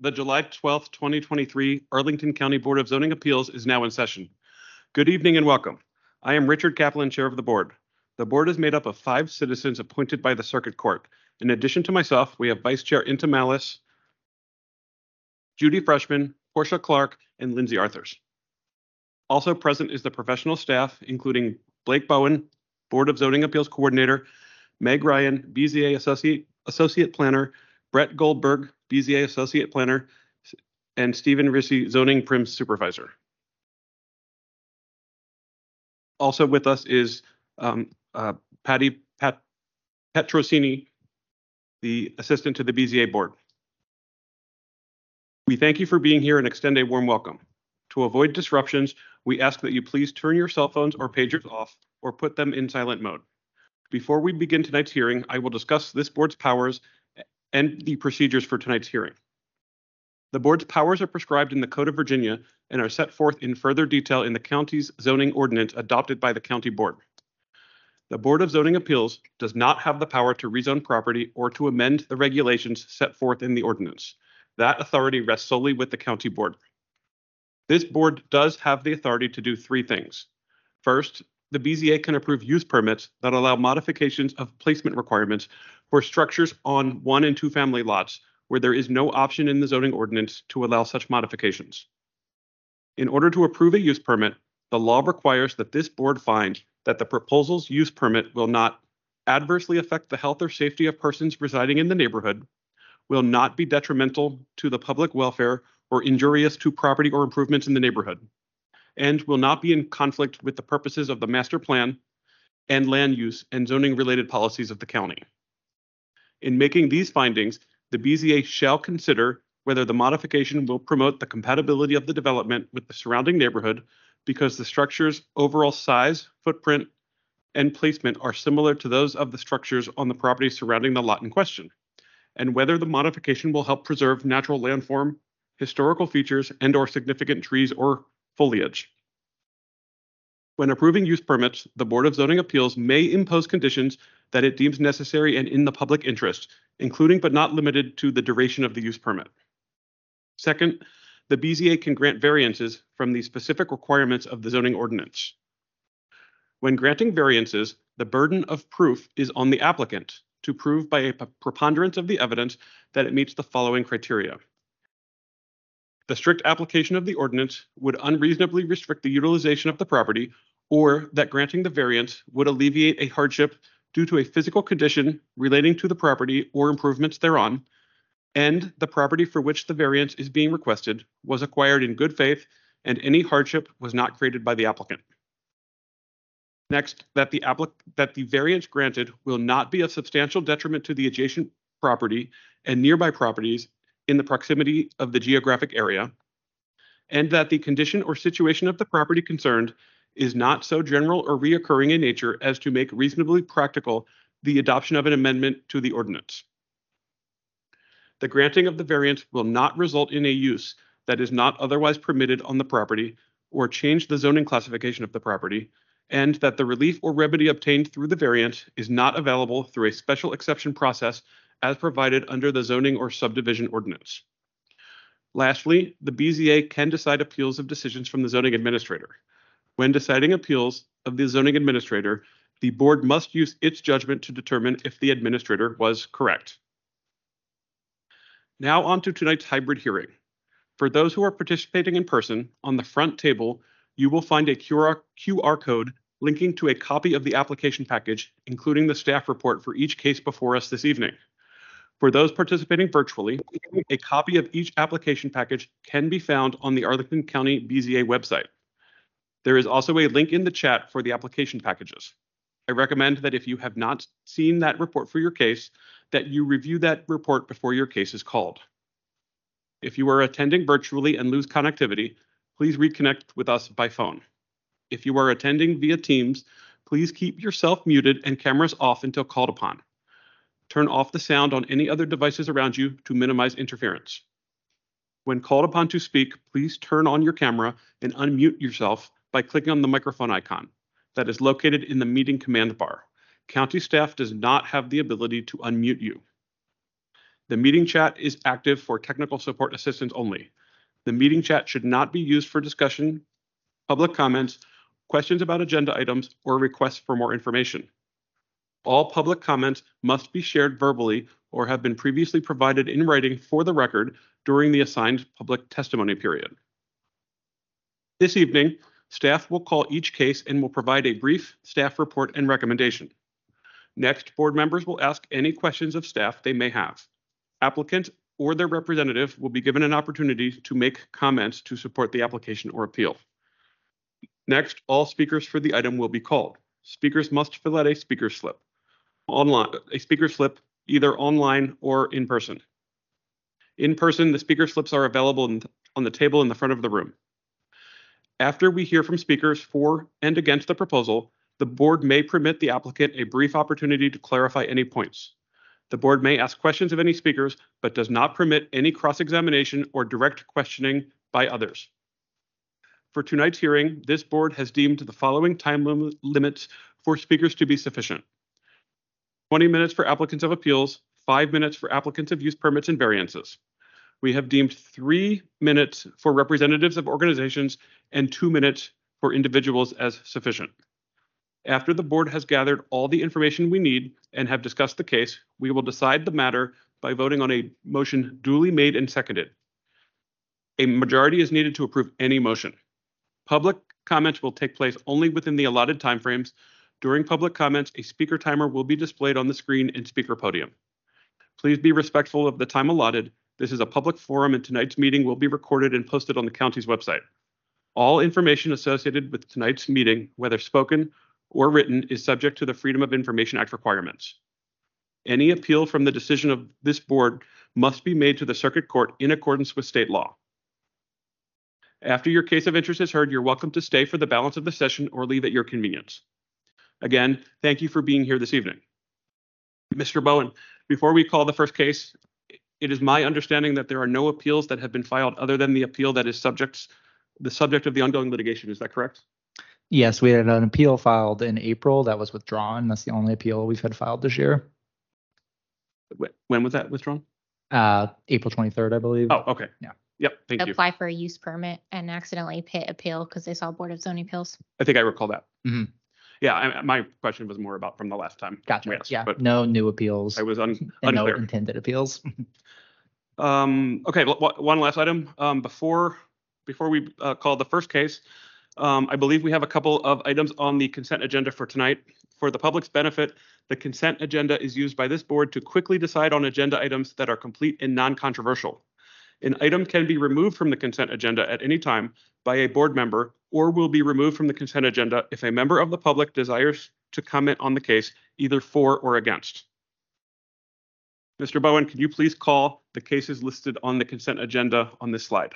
The July 12th, 2023 Arlington County Board of Zoning Appeals is now in session. Good evening and welcome. I am Richard Kaplan, Chair of the Board. The board is made up of five citizens appointed by the Circuit Court. In addition to myself, we have Vice Chair Inta Malis, Judy Freshman, Portia Clark, and Lindsay Arthurs. Also present is the professional staff, including Blake Bowen, Board of Zoning Appeals Coordinator, Meg Ryan, BZA Associate, Associate Planner, Brett Goldberg, BZA Associate Planner, and Stephen Rissy, Zoning Prim Supervisor. Also with us is um, uh, Patty Pat Petrosini, the Assistant to the BZA Board. We thank you for being here and extend a warm welcome. To avoid disruptions, we ask that you please turn your cell phones or pagers off or put them in silent mode. Before we begin tonight's hearing, I will discuss this board's powers and the procedures for tonight's hearing. The board's powers are prescribed in the Code of Virginia and are set forth in further detail in the county's zoning ordinance adopted by the county board. The Board of Zoning Appeals does not have the power to rezone property or to amend the regulations set forth in the ordinance. That authority rests solely with the county board. This board does have the authority to do three things. First, the BZA can approve use permits that allow modifications of placement requirements for structures on one and two family lots where there is no option in the zoning ordinance to allow such modifications. In order to approve a use permit, the law requires that this board find that the proposal's use permit will not adversely affect the health or safety of persons residing in the neighborhood, will not be detrimental to the public welfare or injurious to property or improvements in the neighborhood, and will not be in conflict with the purposes of the master plan and land use and zoning related policies of the county. In making these findings, the BZA shall consider whether the modification will promote the compatibility of the development with the surrounding neighborhood because the structure's overall size, footprint, and placement are similar to those of the structures on the property surrounding the lot in question, and whether the modification will help preserve natural landform, historical features, and/or significant trees or foliage. When approving use permits, the Board of Zoning Appeals may impose conditions that it deems necessary and in the public interest, including but not limited to the duration of the use permit. Second, the BZA can grant variances from the specific requirements of the zoning ordinance. When granting variances, the burden of proof is on the applicant to prove by a preponderance of the evidence that it meets the following criteria. The strict application of the ordinance would unreasonably restrict the utilization of the property or that granting the variance would alleviate a hardship due to a physical condition relating to the property or improvements thereon, and the property for which the variance is being requested was acquired in good faith and any hardship was not created by the applicant. Next, that the applic that the variance granted will not be of substantial detriment to the adjacent property and nearby properties in the proximity of the geographic area, and that the condition or situation of the property concerned is not so general or reoccurring in nature as to make reasonably practical the adoption of an amendment to the ordinance. The granting of the variance will not result in a use that is not otherwise permitted on the property or change the zoning classification of the property, and that the relief or remedy obtained through the variance is not available through a special exception process as provided under the zoning or subdivision ordinance. Lastly, the BZA can decide appeals of decisions from the zoning administrator. When deciding appeals of the zoning administrator, the board must use its judgment to determine if the administrator was correct. Now on to tonight's hybrid hearing. For those who are participating in person, on the front table, you will find a QR, QR code linking to a copy of the application package, including the staff report for each case before us this evening. For those participating virtually, a copy of each application package can be found on the Arlington County BZA website. There is also a link in the chat for the application packages. I recommend that if you have not seen that report for your case, that you review that report before your case is called. If you are attending virtually and lose connectivity, please reconnect with us by phone. If you are attending via Teams, please keep yourself muted and cameras off until called upon. Turn off the sound on any other devices around you to minimize interference. When called upon to speak, please turn on your camera and unmute yourself by clicking on the microphone icon that is located in the meeting command bar. County staff does not have the ability to unmute you. The meeting chat is active for technical support assistance only. The meeting chat should not be used for discussion, public comments, questions about agenda items, or requests for more information. All public comments must be shared verbally or have been previously provided in writing for the record during the assigned public testimony period. This evening, staff will call each case and will provide a brief staff report and recommendation. Next, board members will ask any questions of staff they may have. Applicant or their representative will be given an opportunity to make comments to support the application or appeal. Next, all speakers for the item will be called. Speakers must fill out a speaker slip. Online, a speaker slip either online or in person. In person, the speaker slips are available on the table in the front of the room. After we hear from speakers for and against the proposal, the board may permit the applicant a brief opportunity to clarify any points. The board may ask questions of any speakers, but does not permit any cross-examination or direct questioning by others. For tonight's hearing, this board has deemed the following time lim- limits for speakers to be sufficient. 20 minutes for applicants of appeals, five minutes for applicants of use permits and variances. We have deemed three minutes for representatives of organizations and two minutes for individuals as sufficient. After the board has gathered all the information we need and have discussed the case, we will decide the matter by voting on a motion duly made and seconded. A majority is needed to approve any motion. Public comments will take place only within the allotted timeframes. During public comments, a speaker timer will be displayed on the screen and speaker podium. Please be respectful of the time allotted. This is a public forum and tonight's meeting will be recorded and posted on the county's website. All information associated with tonight's meeting, whether spoken or written, is subject to the Freedom of Information Act requirements. Any appeal from the decision of this board must be made to the circuit court in accordance with state law. After your case of interest is heard, you're welcome to stay for the balance of the session or leave at your convenience. Again, thank you for being here this evening. Mr. Bowen, before we call the first case, it is my understanding that there are no appeals that have been filed other than the appeal that is subjects, the subject of the ongoing litigation. Is that correct? Yes, we had an appeal filed in April that was withdrawn. That's the only appeal we've had filed this year. When was that withdrawn? Uh, April 23rd, I believe. Oh, okay. Yeah. Yep, thank you. apply for a use permit and accidentally hit appeal because they saw Board of Zoning Appeals. I think I recall that. Mhm. Yeah, I, my question was more about from the last time. Gotcha. Yes, Yeah, But no new appeals I was un- and no intended appeals. Um, okay, one last item. Um, before, before we, uh, call the first case, um, I believe we have a couple of items on the consent agenda for tonight. For the public's benefit, the consent agenda is used by this board to quickly decide on agenda items that are complete and non-controversial. An item can be removed from the consent agenda at any time by a board member or will be removed from the consent agenda if a member of the public desires to comment on the case either for or against. Mr. Bowen, could you please call the cases listed on the consent agenda on this slide?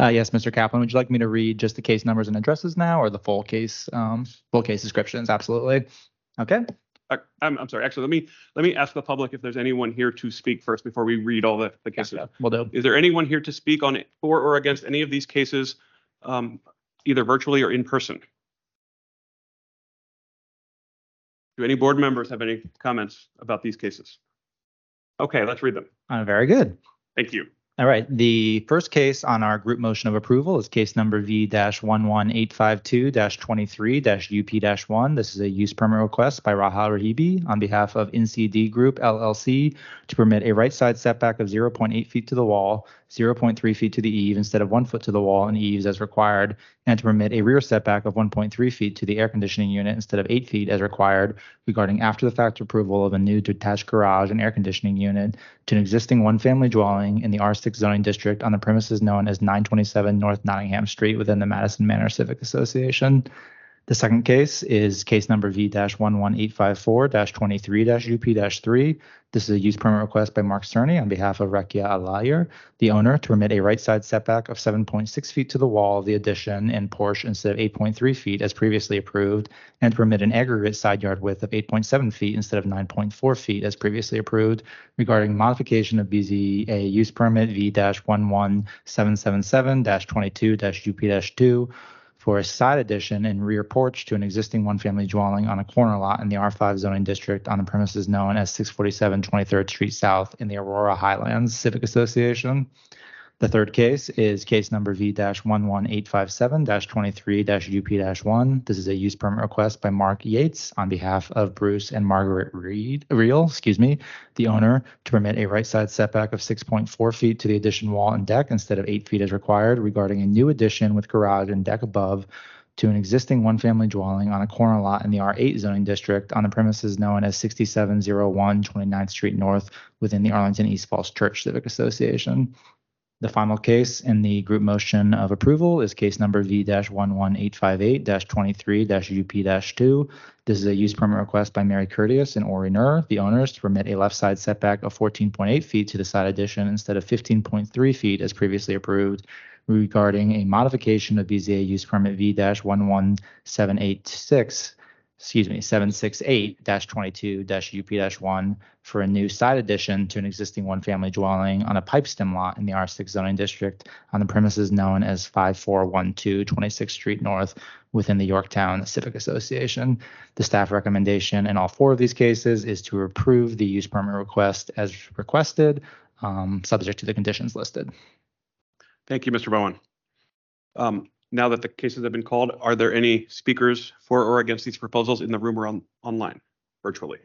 Uh, yes, Mr. Kaplan, would you like me to read just the case numbers and addresses now or the full case, um, full case descriptions? Absolutely. Okay. Uh, I'm, I'm sorry, actually, let me, let me ask the public if there's anyone here to speak first before we read all the, the cases. We'll do. Is there anyone here to speak on it for or against any of these cases, um, either virtually or in person? Do any board members have any comments about these cases? Okay, let's read them. Uh, very good. Thank you. All right. The first case on our group motion of approval is case number V-11852-23-UP-1. This is a use permit request by Rahal Rahibi on behalf of NCD Group LLC to permit a right side setback of 0.8 feet to the wall, 0.3 feet to the eave instead of one foot to the wall and eaves as required, and to permit a rear setback of 1.3 feet to the air conditioning unit instead of 8 feet as required regarding after the fact approval of a new detached garage and air conditioning unit to an existing one-family dwelling in the R6 zoning district on the premises known as 927 North Nottingham Street within the Madison Manor Civic Association. The second case is case number V-11854-23-UP-3. This is a use permit request by Mark Cerny on behalf of Rekia Alayer, the owner, to permit a right side setback of 7.6 feet to the wall of the addition and porch instead of 8.3 feet as previously approved, and to permit an aggregate side yard width of 8.7 feet instead of 9.4 feet as previously approved regarding modification of BZA use permit V-11777-22-UP-2 for a side addition and rear porch to an existing one-family dwelling on a corner lot in the R5 zoning district on the premises known as 647 23rd Street South in the Aurora Highlands Civic Association. The third case is case number V-11857-23-UP-1. This is a use permit request by Mark Yates on behalf of Bruce and Margaret Reed, Reel, excuse me, the owner, to permit a right side setback of 6.4 feet to the addition wall and deck instead of 8 feet as required regarding a new addition with garage and deck above to an existing one-family dwelling on a corner lot in the R8 zoning district on the premises known as 6701 29th Street North within the Arlington East Falls Church Civic Association. The final case in the group motion of approval is case number V-11858-23-UP-2. This is a use permit request by Mary Courteous and Ori Nur, the owners, to permit a left side setback of 14.8 feet to the side addition instead of 15.3 feet as previously approved regarding a modification of BZA use permit V-11786, excuse me, 768-22-UP-1 for a new side addition to an existing one-family dwelling on a pipe stem lot in the R6 zoning district on the premises known as 5412 26th Street North within the Yorktown Civic Association. The staff recommendation in all four of these cases is to approve the use permit request as requested, um, subject to the conditions listed. Thank you, Mr. Bowen. Um, Now that the cases have been called, are there any speakers for or against these proposals in the room or on, online, virtually?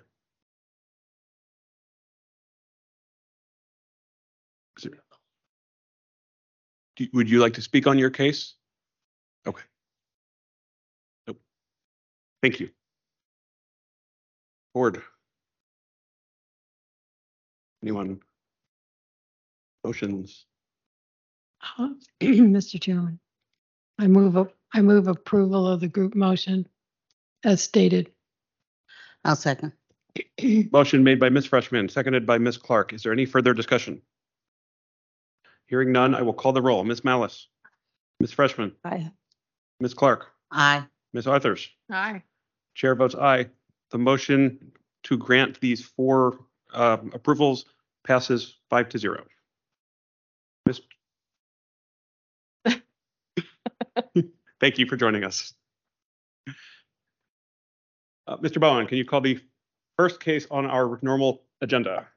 Do- Would you like to speak on your case? Okay. Nope. Thank you. Board. Anyone? Motions? Uh, Mr. Chairman, I move, a- I move approval of the group motion as stated. I'll second. Motion made by Ms. Freshman, seconded by Ms. Clark. Is there any further discussion? Hearing none, I will call the roll. Ms. Malis. Ms. Freshman. Aye. Ms. Clark. Aye. Ms. Arthurs. Aye. Chair votes aye. The motion to grant these four um, approvals passes five to zero. Ms. Thank you for joining us. Uh, Mr. Bowen, can you call the first case on our normal agenda?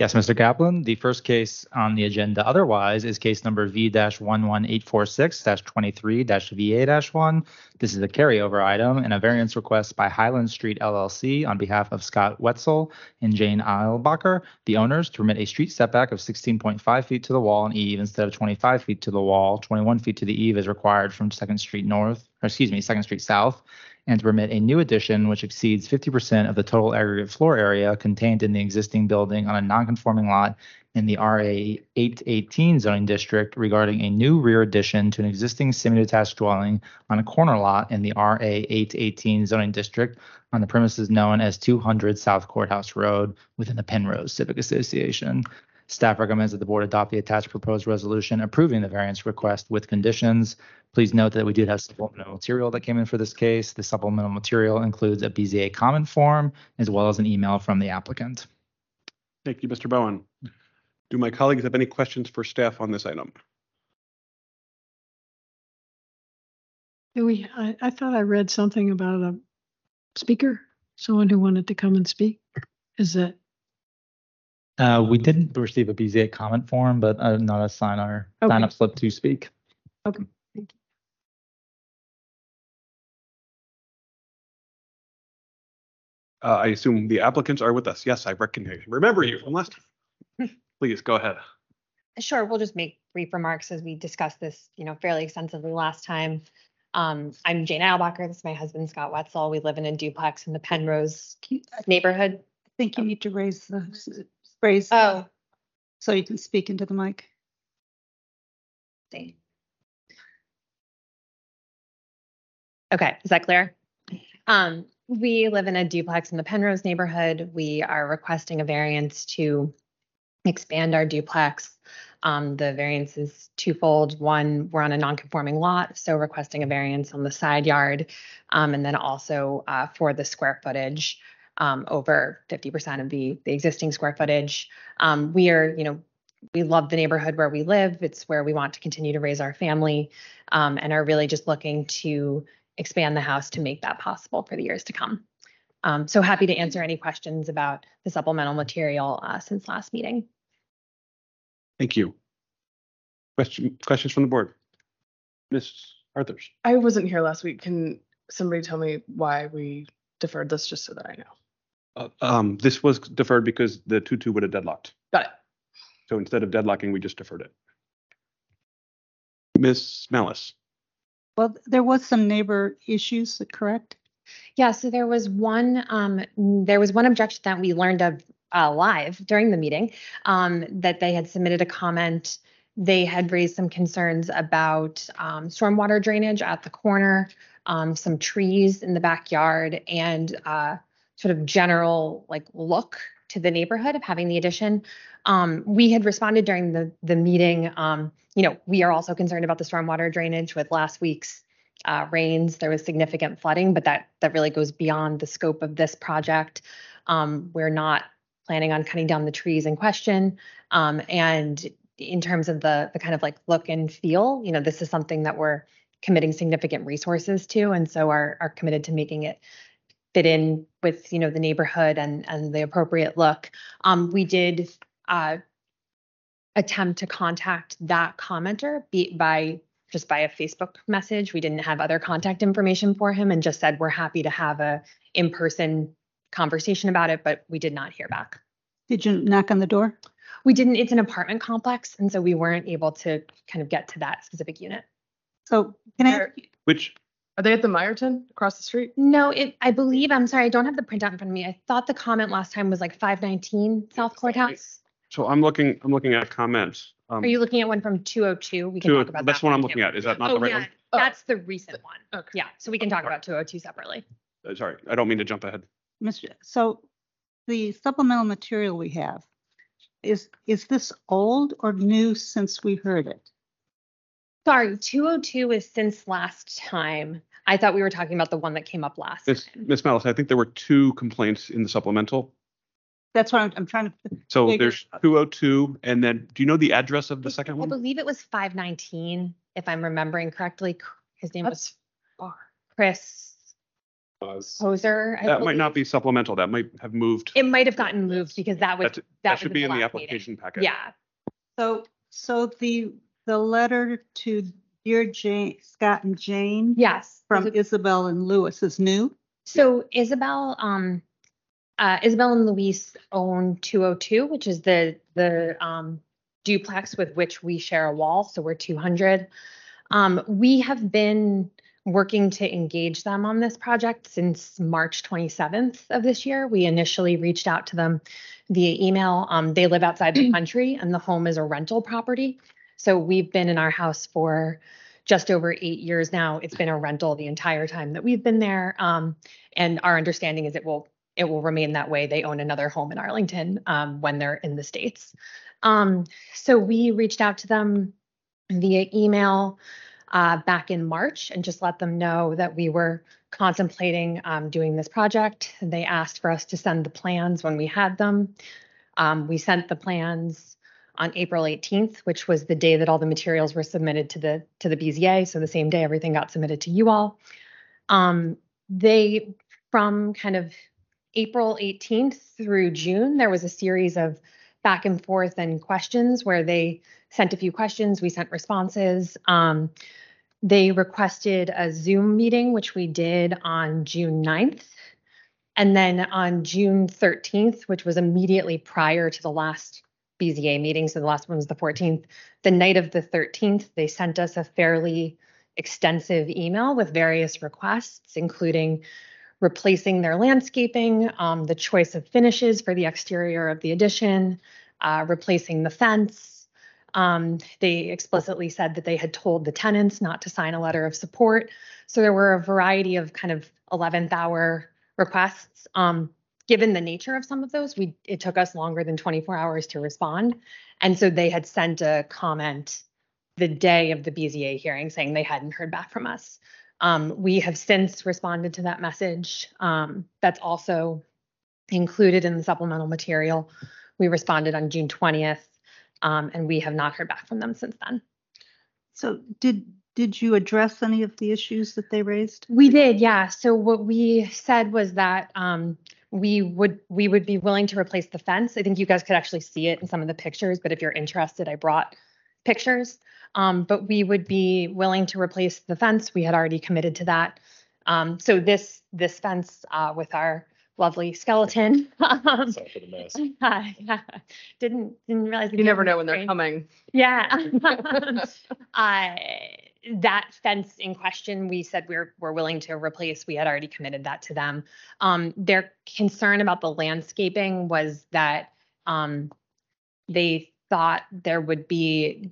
Yes, Mr. Kaplan, the first case on the agenda otherwise is case number V-11846-23-VA-1. This is a carryover item and a variance request by Highland Street LLC on behalf of Scott Wetzel and Jane Eilbacher, the owners, to permit a street setback of 16.5 feet to the wall and eave instead of 25 feet to the wall, 21 feet to the eave as required from Second Street North, or excuse me, Second Street South, and to permit a new addition which exceeds 50% of the total aggregate floor area contained in the existing building on a non-conforming lot in the RA 818 zoning district regarding a new rear addition to an existing semi-detached dwelling on a corner lot in the RA 818 zoning district on the premises known as 200 South Courthouse Road within the Penrose Civic Association. Staff recommends that the board adopt the attached proposed resolution approving the variance request with conditions. Please note that we did have supplemental material that came in for this case. The supplemental material includes a BZA comment form as well as an email from the applicant. Thank you, Mr. Bowen. Do my colleagues have any questions for staff on this item? Do we, I, I thought I read something about a speaker, someone who wanted to come and speak. Is that, Uh, we didn't receive a BZA comment form, but uh, not a sign our Okay. sign up slip to speak. okay, thank you. Uh, I assume the applicants are with us. Yes, I recognize, remember you from last time. Please, go ahead. Sure, we'll just make brief remarks as we discussed this, you know, fairly extensively last time. Um, I'm Jane Eilbacher. This is my husband, Scott Wetzel. We live in a duplex in the Penrose neighborhood. I think you need to raise the, raise. Oh, So you can speak into the mic. see. Okay, is that clear? Um, we live in a duplex in the Penrose neighborhood. We are requesting a variance to expand our duplex. Um, the variance is twofold. One, we're on a non-conforming lot, so requesting a variance on the side yard. Um, and then also, uh, for the square footage, um, over fifty percent of the, the existing square footage. Um, we are, you know, we love the neighborhood where we live. It's where we want to continue to raise our family um, and are really just looking to expand the house to make that possible for the years to come. Um, so happy to answer any questions about the supplemental material uh, since last meeting. Thank you. Question, questions from the board? Ms. Arthurs? I wasn't here last week. Can somebody tell me why we deferred this, just so that I know? Uh, Um, this was deferred because the two-two would have deadlocked. Got it. So instead of deadlocking, we just deferred it. Ms. Malis? Well, there was some neighbor issues, correct? Yeah, so there was one, um, there was one objection that we learned of uh, live during the meeting, um, that they had submitted a comment. They had raised some concerns about um, stormwater drainage at the corner, um, some trees in the backyard, and uh, sort of general like look to the neighborhood of having the addition. Um, we had responded during the the meeting. Um, you know, we are also concerned about the stormwater drainage with last week's uh, rains. There was significant flooding, but that that really goes beyond the scope of this project. Um, we're not planning on cutting down the trees in question. Um, and in terms of the the kind of like look and feel, you know, this is something that we're committing significant resources to, and so are are committed to making it fit in with you know the neighborhood and and the appropriate look. Um, we did uh, attempt to contact that commenter be, by just by a Facebook message. We didn't have other contact information for him and just said we're happy to have a in-person conversation about it, but we did not hear back. Did you knock on the door? We didn't, it's an apartment complex, and so we weren't able to kind of get to that specific unit. So can I, Which, Are they at the Meyerton across the street? No, it, I believe, I'm sorry, I don't have the printout in front of me. I thought the comment last time was like 519 South Courthouse. so I'm looking, I'm looking at comments. Um, Are you looking at one from 202? We can two- talk about that. That's what I'm looking too. at. Is that not the Oh, right yeah, one? Oh. that's the recent one. Okay. Yeah, so we can talk about 202 separately. Uh, Sorry, I don't mean to jump ahead. Mr. So the supplemental material we have, is, is this old or new since we heard it? Sorry, 202 is since last time. I thought we were talking about the one that came up last. Ms. time. Malis, I think there were two complaints in the supplemental. That's what I'm, I'm trying to, So Figure- there's 202, and then, do you know the address of the second I one? I believe it was 519, if I'm remembering correctly. His name was That's far. Chris Hoser. I That might not be supplemental. That might have moved. It might have gotten moved because that was, that That should be in the last meeting. application packet. Yeah, so, so the, the letter to dear Jane, Scott and Jane yes. from Isabel and Lewis is new? So Isabel, um, uh, Isabel and Luis own 202, which is the, the, um, duplex with which we share a wall. So we're 200. Um, we have been working to engage them on this project since March 27th of this year. We initially reached out to them via email. Um, they live outside the country and the home is a rental property. So we've been in our house for just over eight years now. It's been a rental the entire time that we've been there. Um, and our understanding is it will it will remain that way. They own another home in Arlington um, when they're in the states. Um, so we reached out to them via email uh, back in March and just let them know that we were contemplating um, doing this project. They asked for us to send the plans when we had them. Um, we sent the plans on April 18th, which was the day that all the materials were submitted to the to the BZA. So the same day everything got submitted to you all. Um, they from kind of April 18th through June, there was a series of back and forth and questions where they sent a few questions, we sent responses. Um, they requested a Zoom meeting, which we did on June 9th. And then on June 13th, which was immediately prior to the last BZA meetings, so the last one was the 14th, the night of the 13th, they sent us a fairly extensive email with various requests, including replacing their landscaping, um, the choice of finishes for the exterior of the addition, uh, replacing the fence. Um, they explicitly said that they had told the tenants not to sign a letter of support. So there were a variety of kind of 11th hour requests. Um, given the nature of some of those, we it took us longer than 24 hours to respond. And so they had sent a comment the day of the BZA hearing saying they hadn't heard back from us. Um, we have since responded to that message. Um, that's also included in the supplemental material. We responded on June 20th. Um, and we have not heard back from them since then. So did, did you address any of the issues that they raised? We did, yeah. So what we said was that um, we would we would be willing to replace the fence. I think you guys could actually see it in some of the pictures, but if you're interested, I brought pictures. Um, but we would be willing to replace the fence. We had already committed to that. Um, so this this fence uh, with our lovely skeleton. um, yeah, didn't didn't realize. You never know when they're they're coming. yeah. uh, that fence in question, we said we're we're willing to replace. We had already committed that to them. Um, their concern about the landscaping was that um, they thought there would be.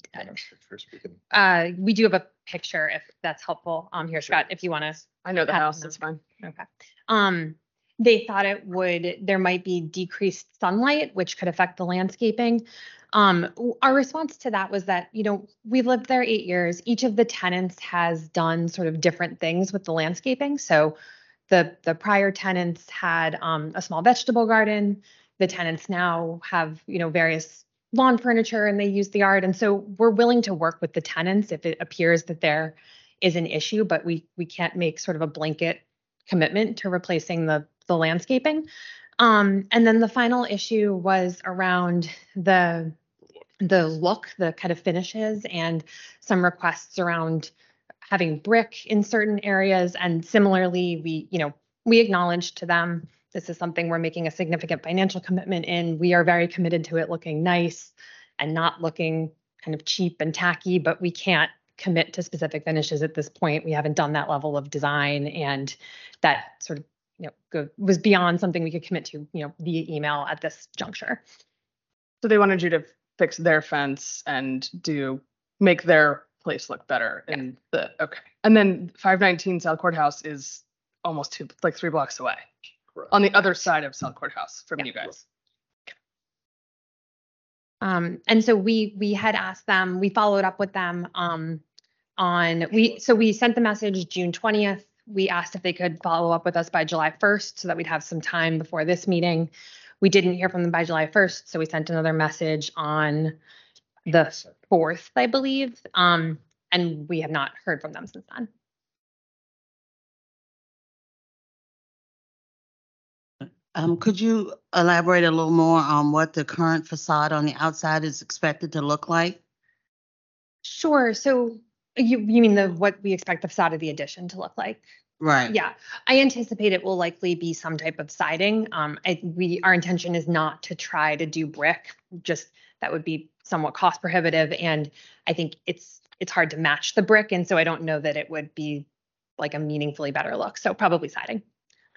Uh, we do have a picture if that's helpful. Um, here, Scott, if you want to I know the house, them. it's fine. Okay. Um, they thought it would, there might be decreased sunlight, which could affect the landscaping. Um, our response to that was that, you know, we've lived there eight years. Each of the tenants has done sort of different things with the landscaping. So the, the prior tenants had, um, a small vegetable garden. The tenants now have, you know, various lawn furniture and they use the yard. And so we're willing to work with the tenants if it appears that there is an issue, but we, we can't make sort of a blanket commitment to replacing the, the landscaping. Um, and then the final issue was around the, the look, the kind of finishes and some requests around having brick in certain areas. And similarly, we, you know, we acknowledged to them, this is something we're making a significant financial commitment in. We are very committed to it looking nice and not looking kind of cheap and tacky, but we can't commit to specific finishes at this point. We haven't done that level of design and that sort of, you know, go, was beyond something we could commit to, you know, via email at this juncture. So they wanted you to fix their fence and do, make their place look better and the, okay. And then five nineteen South Courthouse is almost two, like three blocks away. On the other side of South Courthouse from Yeah. you guys. Um, and so we, we had asked them, we followed up with them, um, on, we, so we sent the message June twentieth. We asked if they could follow up with us by July first so that we'd have some time before this meeting. We didn't hear from them by July first, so we sent another message on the fourth, I believe. Um, and we have not heard from them since then. Um, could you elaborate a little more on what the current facade on the outside is expected to look like? Sure. So you, you mean the, what we expect the facade of the addition to look like? Right. Yeah, I anticipate it will likely be some type of siding. Um, I, we, our intention is not to try to do brick, just that would be somewhat cost prohibitive. And I think it's, it's hard to match the brick. And so I don't know that it would be like a meaningfully better look. So probably siding.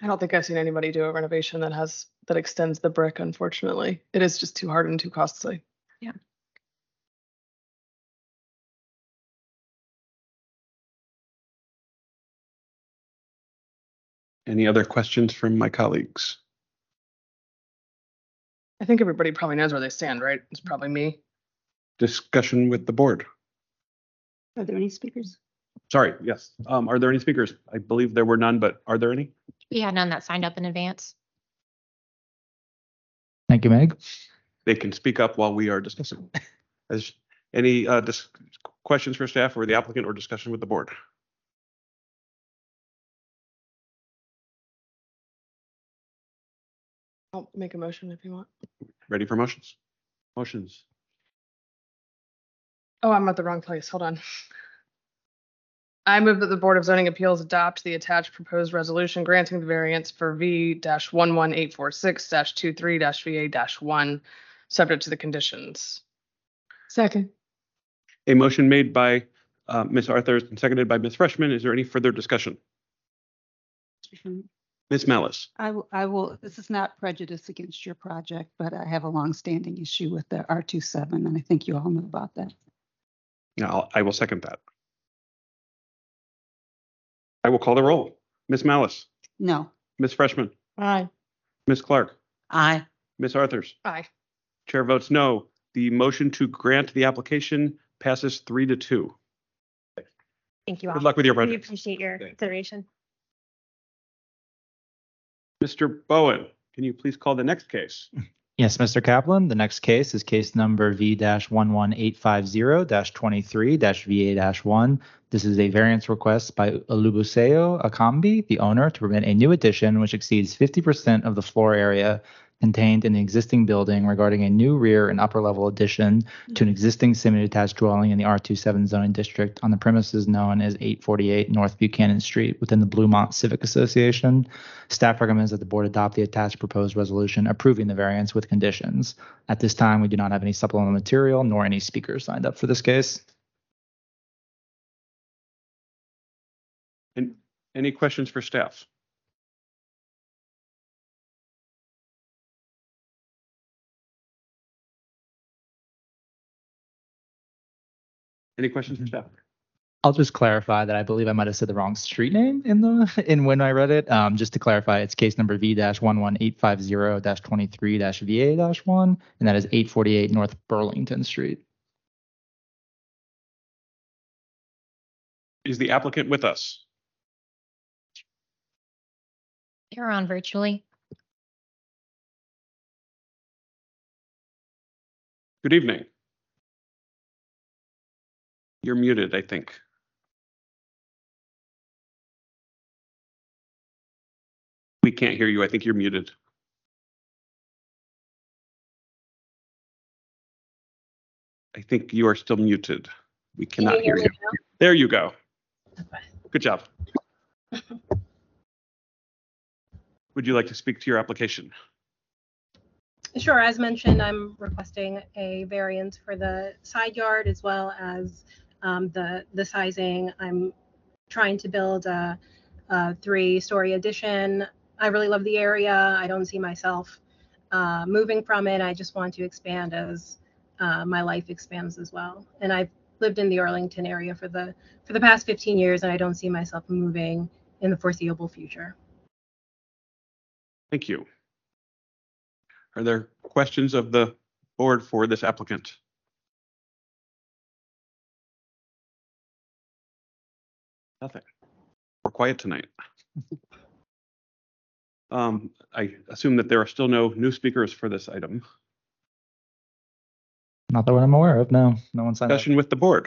I don't think I've seen anybody do a renovation that has, that extends the brick, unfortunately. It is just too hard and too costly. Any other questions from my colleagues? I think everybody probably knows where they stand, right? It's probably me. Discussion with the board. Are there any speakers? Sorry, yes. Um, are there any speakers? I believe there were none, but are there any? We had none that signed up in advance. Thank you, Meg. They can speak up while we are discussing. As any uh, dis- questions for staff or the applicant or discussion with the board? I'll make a motion if you want. Ready for motions? Motions. Oh, I'm at the wrong place. Hold on. I move that the Board of Zoning Appeals adopt the attached proposed resolution granting the variance for V one one eight four six 23 VA one, subject to the conditions. Second, A motion made by uh, Ms. Arthur and seconded by Ms. Freshman. Is there any further discussion? Ms. Malis? I will, I will, this is not prejudice against your project, but I have a longstanding issue with the R27, and I think you all know about that. No, I will second that. I will call the roll. Ms. Malis? No, Ms. Freshman? aye. Ms. Clark? Aye. Ms. Arthurs? Aye. Chair votes no. The motion to grant the application passes three to two. Thank you all. Good luck with your We project. appreciate your Okay. consideration. Mr. Bowen, can you please call the next case? Yes, Mr. Kaplan. The next case is case number V-11850-23-VA-1. This is a variance request by Olubuseo Akanbi, the owner, to permit a new addition which exceeds 50% of the floor area contained in the existing building regarding a new rear and upper level addition to an mm-hmm. existing semi-detached dwelling in the R27 zoning district on the premises known as 848 North Buchanan Street within the Bluemont Civic Association. Staff recommends that the board adopt the attached proposed resolution approving the variance with conditions. At this time, we do not have any supplemental material nor any speakers signed up for this case. And any questions for staff? Any questions for staff? I'll just clarify that I believe I might have said the wrong street name in the in when I read it. Um, just to clarify, it's case number V-11850-23-VA-1, and that is 848 North Burlington Street. Is the applicant with us? They're on virtually. Good evening. You're muted, I think. We can't hear you. I think you're muted. I think you are still muted. We cannot hear you. There you go. Good job. Would you like to speak to your application? Sure, as mentioned, I'm requesting a variance for the side yard as well as um, the, the sizing. I'm trying to build a, a three-story addition. I really love the area. I don't see myself uh, moving from it. I just want to expand as uh, my life expands as well. And I've lived in the Arlington area for the for the past 15 years, and I don't see myself moving in the foreseeable future. Thank you. Are there questions of the board for this applicant? Nothing. We're quiet tonight. Um, I assume that there are still no new speakers for this item. Not that I'm aware of. No, no one signed up. Discussion with the board.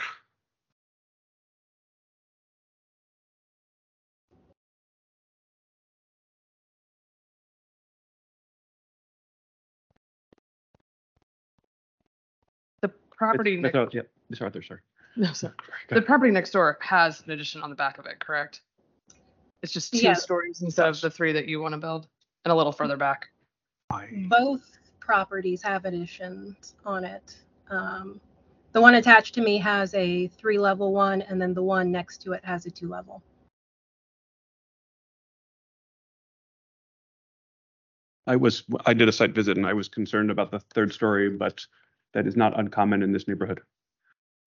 The property, Ms. next- Ar- yeah, Ms. Arthur, sorry. no, sorry. The property next door has an addition on the back of it, correct? It's just two Yeah. stories instead of the three that you want to build and a little further back. Both properties have additions on it. Um, the one attached to me has a three-level one, and then the one next to it has a two-level. I was, I did a site visit and I was concerned about the third story, but that is not uncommon in this neighborhood.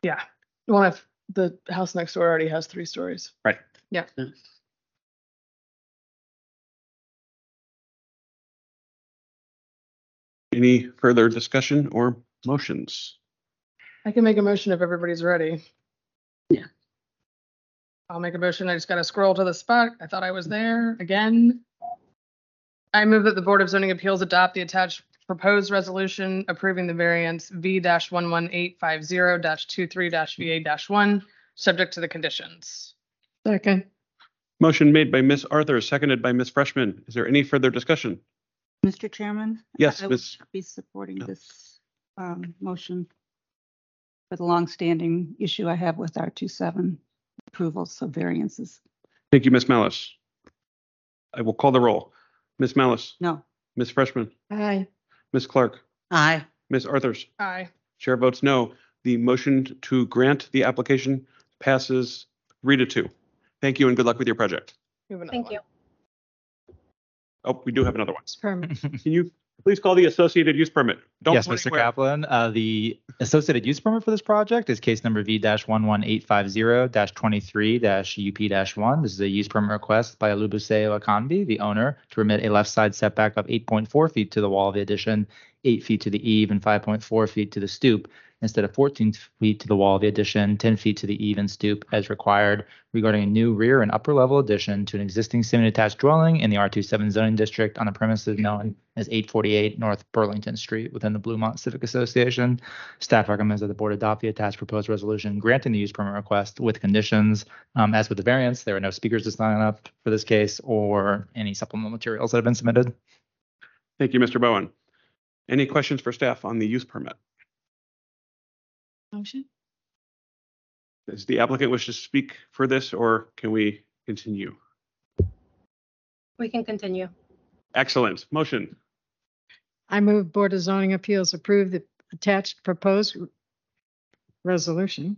Yeah. One of the house next door already has three stories. Right. Yeah. Any further discussion or motions? I can make a motion if everybody's ready. Yeah. I'll make a motion. I just gotta scroll to the spot. I thought I was there again. I move that the Board of Zoning Appeals adopt the attached proposed resolution approving the variance V one one eight five zero 23 VA one, subject to the conditions. Second, Motion made by Ms. Arthur, seconded by Ms. Freshman. Is there any further discussion? Mr. Chairman? Yes, I would Ms. not Be supporting No. this um, motion for the longstanding issue I have with our two seven approvals of variances. Thank you, Ms. Malis. I will call the roll. Ms. Malis, No. Ms. Freshman, aye. Ms. Clark, Aye. Ms. Arthurs. Aye. Chair votes no. The motion to grant the application passes three to two. Thank you and good luck with your project. We have another Thank one. you. Oh, we do have another one. Permit. Can you please call the associated use permit? Don't yes, Mr. anywhere. Kaplan. Uh, the associated use permit for this project is case number V-11850-23-UP-1. This is a use permit request by Olubuseo Akanbi, the owner, to permit a left side setback of 8.4 feet to the wall of the addition, 8 feet to the eave, and 5.4 feet to the stoop instead of 14 feet to the wall of the addition, 10 feet to the even stoop as required regarding a new rear and upper level addition to an existing semi-detached dwelling in the R27 zoning district on the premises known as 848 North Burlington Street within the Bluemont Civic Association. Staff recommends that the board adopt the attached proposed resolution granting the use permit request with conditions. Um, as with the variance, there are no speakers to sign up for this case or any supplemental materials that have been submitted. Thank you, Mr. Bowen. Any questions for staff on the use permit? Motion? Does the applicant wish to speak for this or can we continue? We can continue. Excellent. Motion. I move Board of Zoning Appeals approve the attached proposed resolution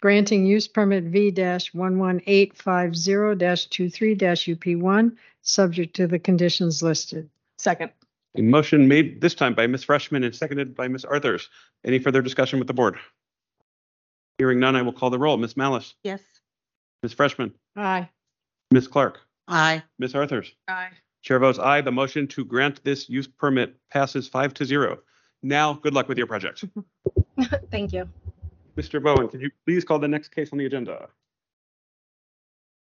granting use permit V one one eight five zero 23 UP one, subject to the conditions listed. Second. A motion made this time by Ms. Freshman and seconded by Ms. Arthurs. Any further discussion with the board? Hearing none, I will call the roll. Ms. Malis, Yes. Ms. Freshman, Aye. Ms. Clark, Aye. Ms. Arthurs. Aye. Chair votes aye. The motion to grant this use permit passes five to zero. Now, good luck with your project. Thank you. Mr. Bowen, could you please call the next case on the agenda?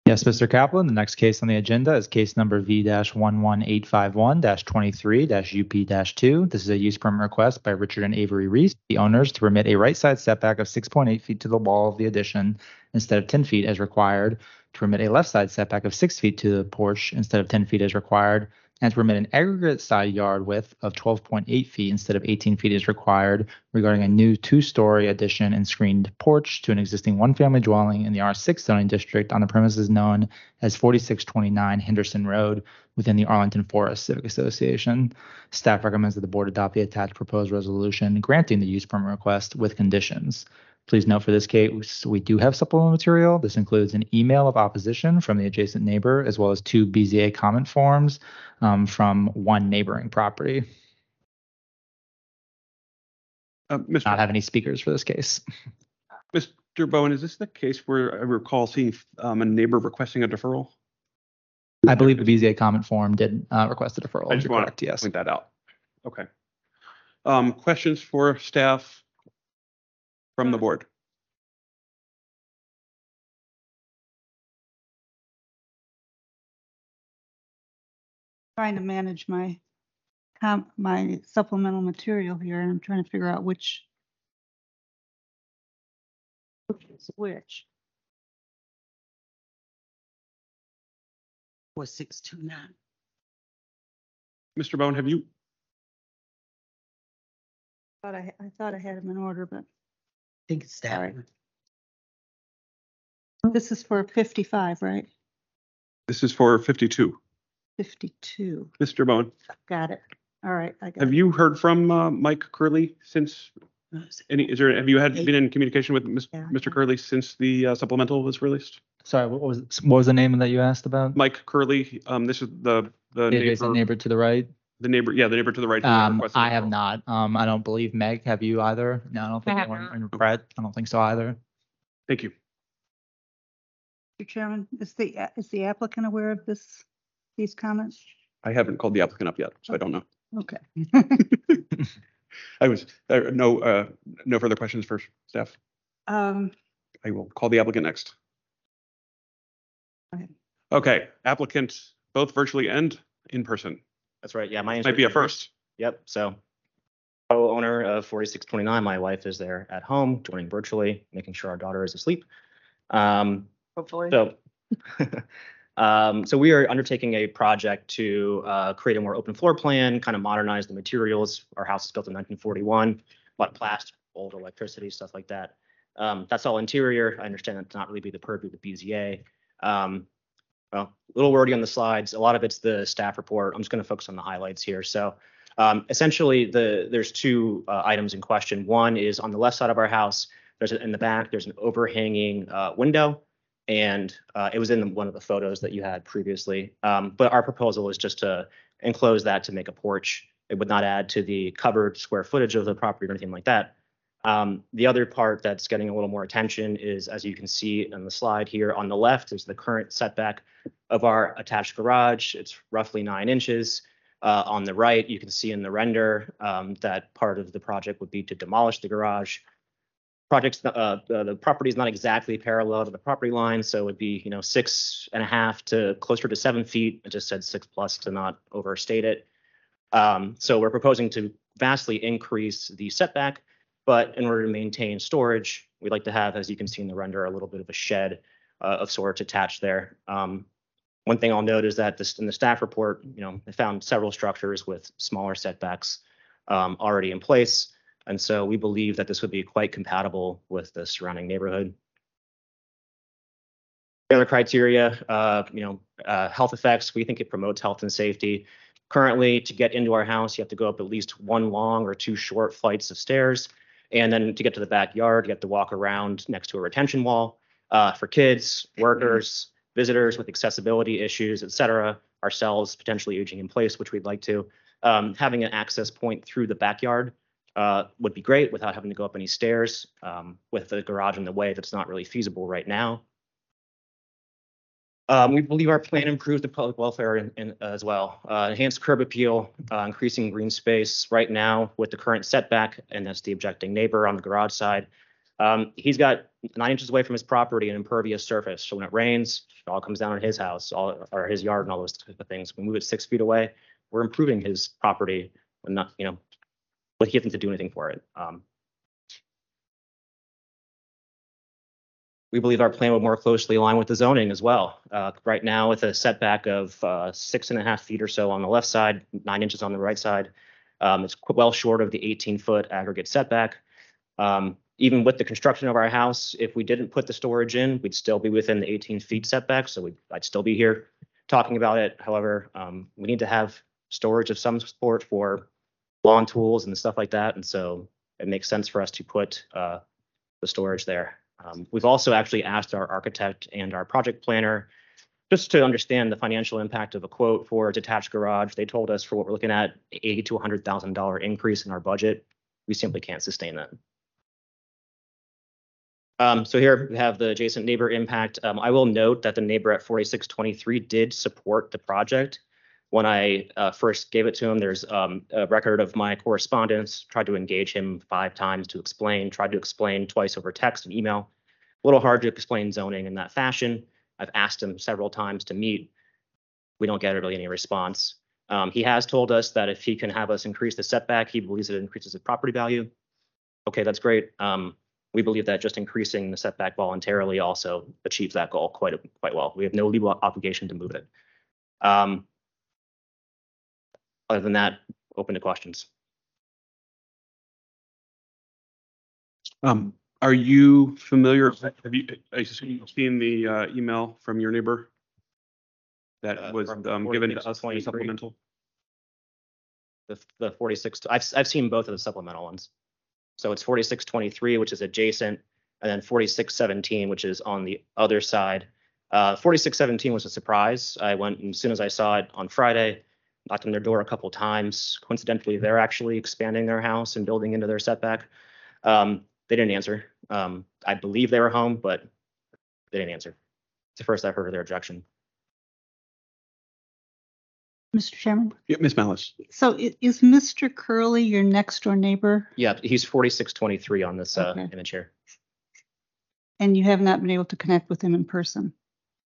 Yes, Mr. Kaplan, the next case on the agenda is case number V-11851-23-UP-2. This is a use permit request by Richard and Avery Reese, the owners, to permit a right side setback of 6.8 feet to the wall of the addition instead of 10 feet as required, to permit a left side setback of 6 feet to the porch instead of 10 feet as required, and to permit an aggregate side yard width of 12.8 feet instead of 18 feet is required regarding a new two-story addition and screened porch to an existing one-family dwelling in the R6 zoning district on the premises known as 4629 Henderson Road within the Arlington Forest Civic Association. Staff recommends that the board adopt the attached proposed resolution granting the use permit request with conditions. Please note for this case, we do have supplemental material. This includes an email of opposition from the adjacent neighbor, as well as two BZA comment forms um, from one neighboring property. Uh, Not have any speakers for this case. Mr. Bowen, is this the case where I recall seeing um, a neighbor requesting a deferral? I believe the BZA comment form did uh, request a deferral. I just want correct, to yes. point that out. Okay. Um, questions for staff from the board? Trying to manage my com, my supplemental material here. and I'm trying to figure out which which is which. Four six two nine. Mr. Bowen, have you, Thought I, I thought I had them in order, but I think it's that one. this is for fifty-five, right? this is for 52. Fifty-two. Mr. Bowen, Got it. All right, I got have it. you heard from uh, Mike Curley since any, is there, have you had, been in communication with Mis- Yeah. Mr. Curley since the uh, supplemental was released? Sorry, what was, what was the name that you asked about? Mike Curley, um, this is the, the The neighbor, neighbor to the right? the neighbor, yeah, the neighbor to the right. who Um, requested I have deferral. not. Um, I don't believe Meg, have you either? No, I don't think, have anyone- not. and Brett, I don't think so either. Thank you. Mr. Chairman, is the, is the applicant aware of this, these comments? I haven't called the applicant up yet, so I don't know. Okay. I was, uh, no, uh, no further questions for staff. Um, I will call the applicant next. Okay. Okay, applicant, both virtually and in person. That's right. Yeah, my name's Might be a Richard. first. Yep. So co-owner of 4629. My wife is there at home, joining virtually, making sure our daughter is asleep. Um, Hopefully. so, um, so we are undertaking a project to uh, create a more open floor plan, kind of modernize the materials. Our house is built in 1941, a lot of plastic, old electricity, stuff like that. Um, that's all interior. I understand that's not really be the purview of the BZA. Um, well, a little wordy on the slides. A lot of it's the staff report. I'm just going to focus on the highlights here. So um, essentially, the there's two uh, items in question. One is on the left side of our house. There's a, in the back. There's an overhanging uh, window, and uh, it was in the, one of the photos that you had previously. Um, but our proposal is just to enclose that to make a porch. It would not add to the covered square footage of the property or anything like that. Um, the other part that's getting a little more attention is, as you can see on the slide here on the left, is the current setback of our attached garage. It's roughly nine inches. Uh, on the right, you can see in the render um, that part of the project would be to demolish the garage. Projects, uh, the, the property is not exactly parallel to the property line, so it would be, you know, six and a half to closer to seven feet. I just said six plus to not overstate it. Um, so we're proposing to vastly increase the setback, but in order to maintain storage, we'd like to have, as you can see in the render, a little bit of a shed uh, of sorts attached there. Um, one thing I'll note is that this, in the staff report, you know, they found several structures with smaller setbacks um, already in place. And so we believe that this would be quite compatible with the surrounding neighborhood. The other criteria, uh, you know, uh, health effects, we think it promotes health and safety. Currently, to get into our house, you have to go up at least one long or two short flights of stairs. And then to get to the backyard, you have to walk around next to a retention wall. Uh, for kids, workers, visitors with accessibility issues, et cetera, ourselves potentially aging in place, which we'd like to. Um, having an access point through the backyard uh, would be great without having to go up any stairs. Um, with the garage in the way, that's not really feasible right now. Um, we believe our plan improves the public welfare in, in, as well. Uh, enhanced curb appeal, uh, increasing green space right now with the current setback, and that's the objecting neighbor on the garage side. Um, he's got nine inches away from his property an impervious surface. So when it rains, it all comes down on his house, all or his yard and all those things. We move it six feet away, we're improving his property and not, you know, but he hasn't to do anything for it. Um, we believe our plan would more closely align with the zoning as well. Uh, right now, with a setback of uh, six and a half feet or so on the left side, nine inches on the right side, um, it's well short of the 18 foot aggregate setback. Um, even with the construction of our house, if we didn't put the storage in, we'd still be within the 18 feet setback. So we'd, I'd still be here talking about it. However, um, we need to have storage of some sort for lawn tools and stuff like that. And so it makes sense for us to put uh, the storage there. Um, we've also actually asked our architect and our project planner just to understand the financial impact of a quote for a detached garage. They told us for what we're looking at, 80 to 100,000 dollar increase in our budget. We simply can't sustain that. Um, so here we have the adjacent neighbor impact. Um, I will note that the neighbor at 4623 did support the project. When I uh, first gave it to him, there's um, a record of my correspondence, tried to engage him five times to explain, tried to explain twice over text and email. A little hard to explain zoning in that fashion. I've asked him several times to meet. We don't get really any response. Um, he has told us that if he can have us increase the setback, he believes it increases the property value. Okay, that's great. Um, we believe that just increasing the setback voluntarily also achieves that goal quite, quite well. We have no legal obligation to move it. Um, Other than that, open to questions. Um, are you familiar, have you, I assume you've seen the uh, email from your neighbor? Uh, That was from um, given to us, the 4623. supplemental? The, the 46, I've, I've seen both of the supplemental ones. So it's 4623, which is adjacent, and then 4617, which is on the other side. Uh, 4617 was a surprise. I went, and as soon as I saw it on Friday, knocked on their door a couple times. Coincidentally, they're actually expanding their house and building into their setback. Um, they didn't answer. Um, I believe they were home, but they didn't answer. It's the first I've heard of their objection. Mr. Chairman, Yeah, Ms. Malis. so i- is Mr. Curley your next door neighbor Yeah, he's 4623 on this uh, Okay. image here. and you have not been able to connect with him in person?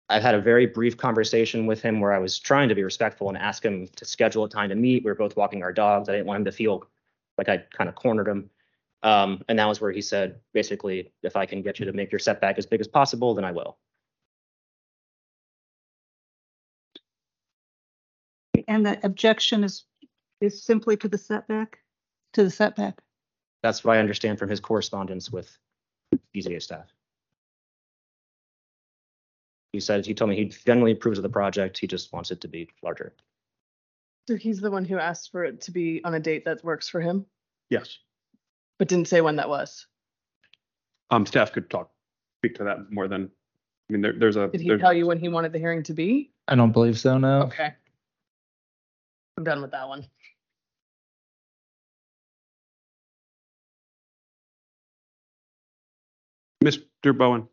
I've had a very brief conversation with him where I was trying to be respectful and ask him to schedule a time to meet. We were both walking our dogs. I didn't want him to feel like I kind of cornered him. Um, and that was where he said, basically, if I can get you to make your setback as big as possible, then I will. And the objection is, is simply to the setback, to the setback? That's what I understand from his correspondence with BZA staff. He said, he told me he generally approves of the project. He just wants it to be larger. So he's the one who asked for it to be on a date that works for him, Yes. but didn't say when that was. Um, staff could talk, speak to that more than, I mean, there, there's a. Did he there's- tell you when he wanted the hearing to be? I don't believe so, no. Okay. I'm done with that one. Mr. Bowen,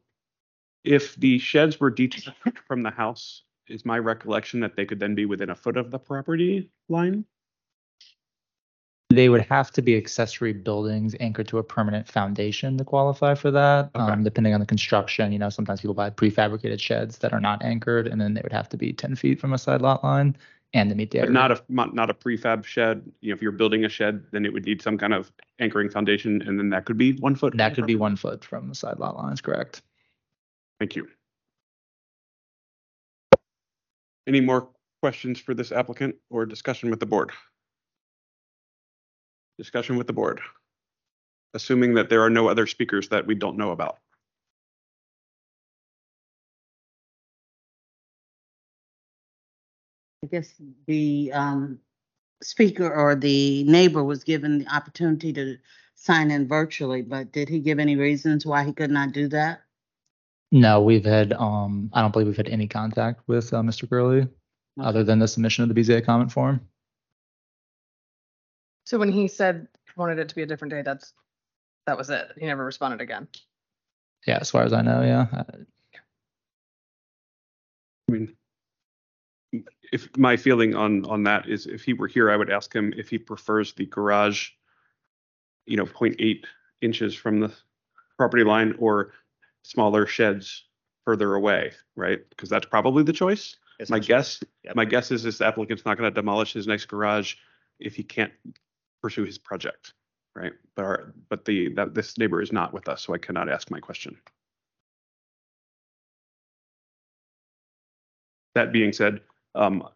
if the sheds were detached from the house is my recollection that they could then be within a foot of the property line? They would have to be accessory buildings anchored to a permanent foundation to qualify for that. Okay. Um, depending on the construction, you know, sometimes people buy prefabricated sheds that are not anchored, and then they would have to be ten feet from a side lot line and to meet the. But not a, not not a prefab shed, you know, if you're building a shed, then it would need some kind of anchoring foundation, and then that could be one foot. That could be one foot from the side lot lines, correct? Thank you. Any more questions for this applicant or discussion with the board? Discussion with the board. Assuming that there are no other speakers that we don't know about. I guess the um speaker or the neighbor was given the opportunity to sign in virtually, but did he give any reasons why he could not do that? No, we've had, um, I don't believe we've had any contact with, uh, Mr. Curley, other than the submission of the BZA comment form. So when he said he wanted it to be a different day, that's, that was it. He never responded again. Yeah, as far as I know, yeah. Uh, I mean, if my feeling on, on that is if he were here, I would ask him if he prefers the garage, you know, 0.8 inches from the property line or smaller sheds further away, right? Because that's probably the choice. My guess, Yep. my guess is this applicant's not going to demolish his next garage if he can't pursue his project, right? But our, but the, that, this neighbor is not with us, so I cannot ask my question. That being said, um,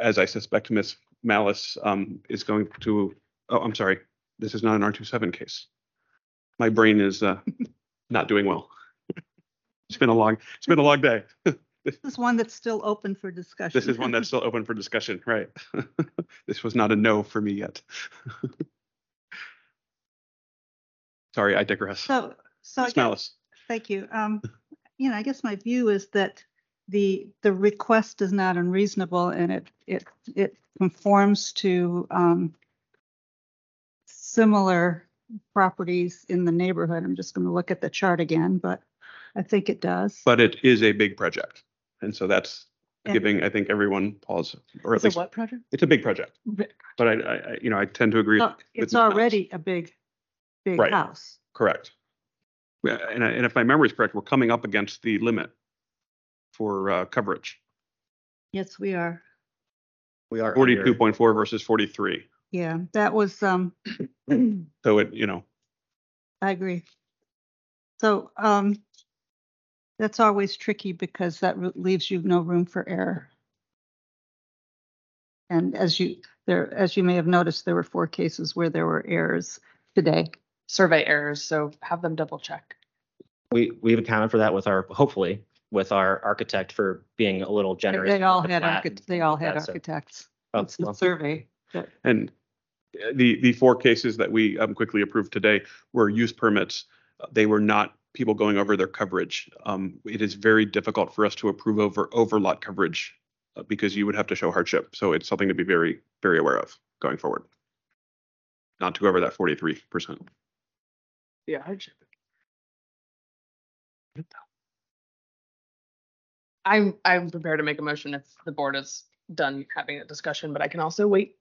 as I suspect Ms. Malis, um, is going to, oh, I'm sorry, this is not an R 27 case. My brain is, uh, not doing well. It's been a long, it's been a long day. This is one that's still open for discussion. This is one that's still open for discussion, right? This was not a no for me yet. Sorry, I digress. So, so I guess, Malis, thank you. Um, you know, I guess my view is that the, the request is not unreasonable and it, it, it conforms to, um, similar properties in the neighborhood. I'm just going to look at the chart again, but I think it does. but it is a big project. And so that's And- giving, I think, everyone pause, or at It's a least, what project? it's a big project. Big. But I, I, I- you know, I tend to agree. So with It's Ms. Malis. already a big, big Right. house. Correct. Yeah, And, I- and if my memory is correct, we're coming up against the limit for uh, coverage, Yes, we are. We are. under- forty-two point four versus forty-three. Yeah, that was, um, So it, you know, I agree. So, um, that's always tricky because that re- leaves you no room for error. And as you, there, as you may have noticed, there were four cases where there were errors today. Survey errors, so have them double check. We, we've accounted for that with our, hopefully, with our architect for being a little generous. they all with the had, plat architects. they all had that, so- architects. Oh, It's the well. survey. that- And the, the four cases that we um, quickly approved today were use permits. They were not people going over their coverage. Um, It is very difficult for us to approve over, over lot coverage uh, because you would have to show hardship. So it's something to be very, very aware of going forward. Not to go over that forty-three percent. Yeah, hardship. I'm, I'm prepared to make a motion if the board is done having a discussion, but I can also wait.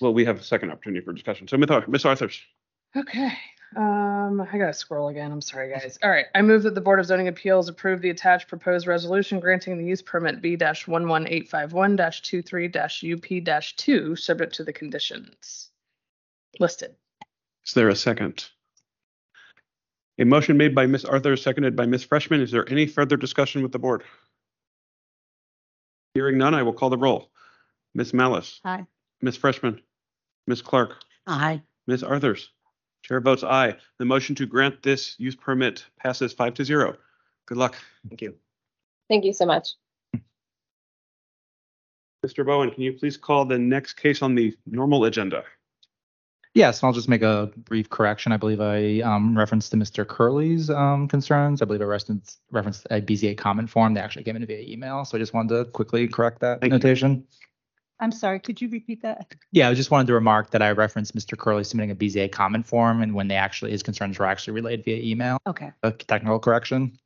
Well, we have a second opportunity for discussion. So Ms. Ar- Ms. Arthurs, Okay, um, I gotta scroll again. I'm sorry, guys. All right, I move that the Board of Zoning Appeals approve the attached proposed resolution granting the use permit B one one eight five one 23 UP two, subject to the conditions listed. is there a second? A motion made by Ms. Arthur, seconded by Ms. Freshman. Is there any further discussion with the board? Hearing none, I will call the roll. Ms. Malis, Hi. Ms. Freshman, Ms. Clark, Aye. Ms. Arthurs. Chair votes aye. The motion to grant this use permit passes five to zero. Good luck. Thank you. Thank you so much. Mr. Bowen, can you please call the next case on the normal agenda? Yes, I'll just make a brief correction. I believe I um, referenced to Mr. Curley's um, concerns. I believe I referenced, referenced a BZA comment form. They actually came in via email, so I just wanted to quickly correct that Thank you. notation. I'm sorry, could you repeat that? Yeah, I just wanted to remark that I referenced Mr. Curley submitting a BZA comment form, and when they actually, his concerns were actually relayed via email, Okay. a technical correction.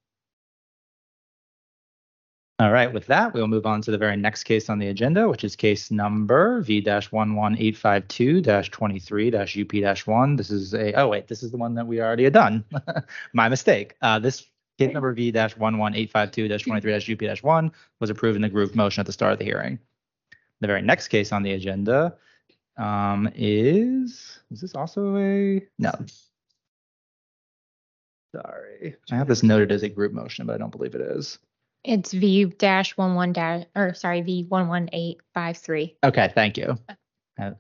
All right, with that, we'll move on to the very next case on the agenda, which is case number V-11852-23-UP-1. This is a, oh wait, this is the one that we already had done. My mistake. Uh, this case number V-11852-23-UP-1 was approved in the group motion at the start of the hearing. The very next case on the agenda um, is, is this also a, no. Sorry, I have this noted as a group motion, but I don't believe it is. It's V dash one one dash, or sorry, V one one eight five three. Okay, thank you. Uh,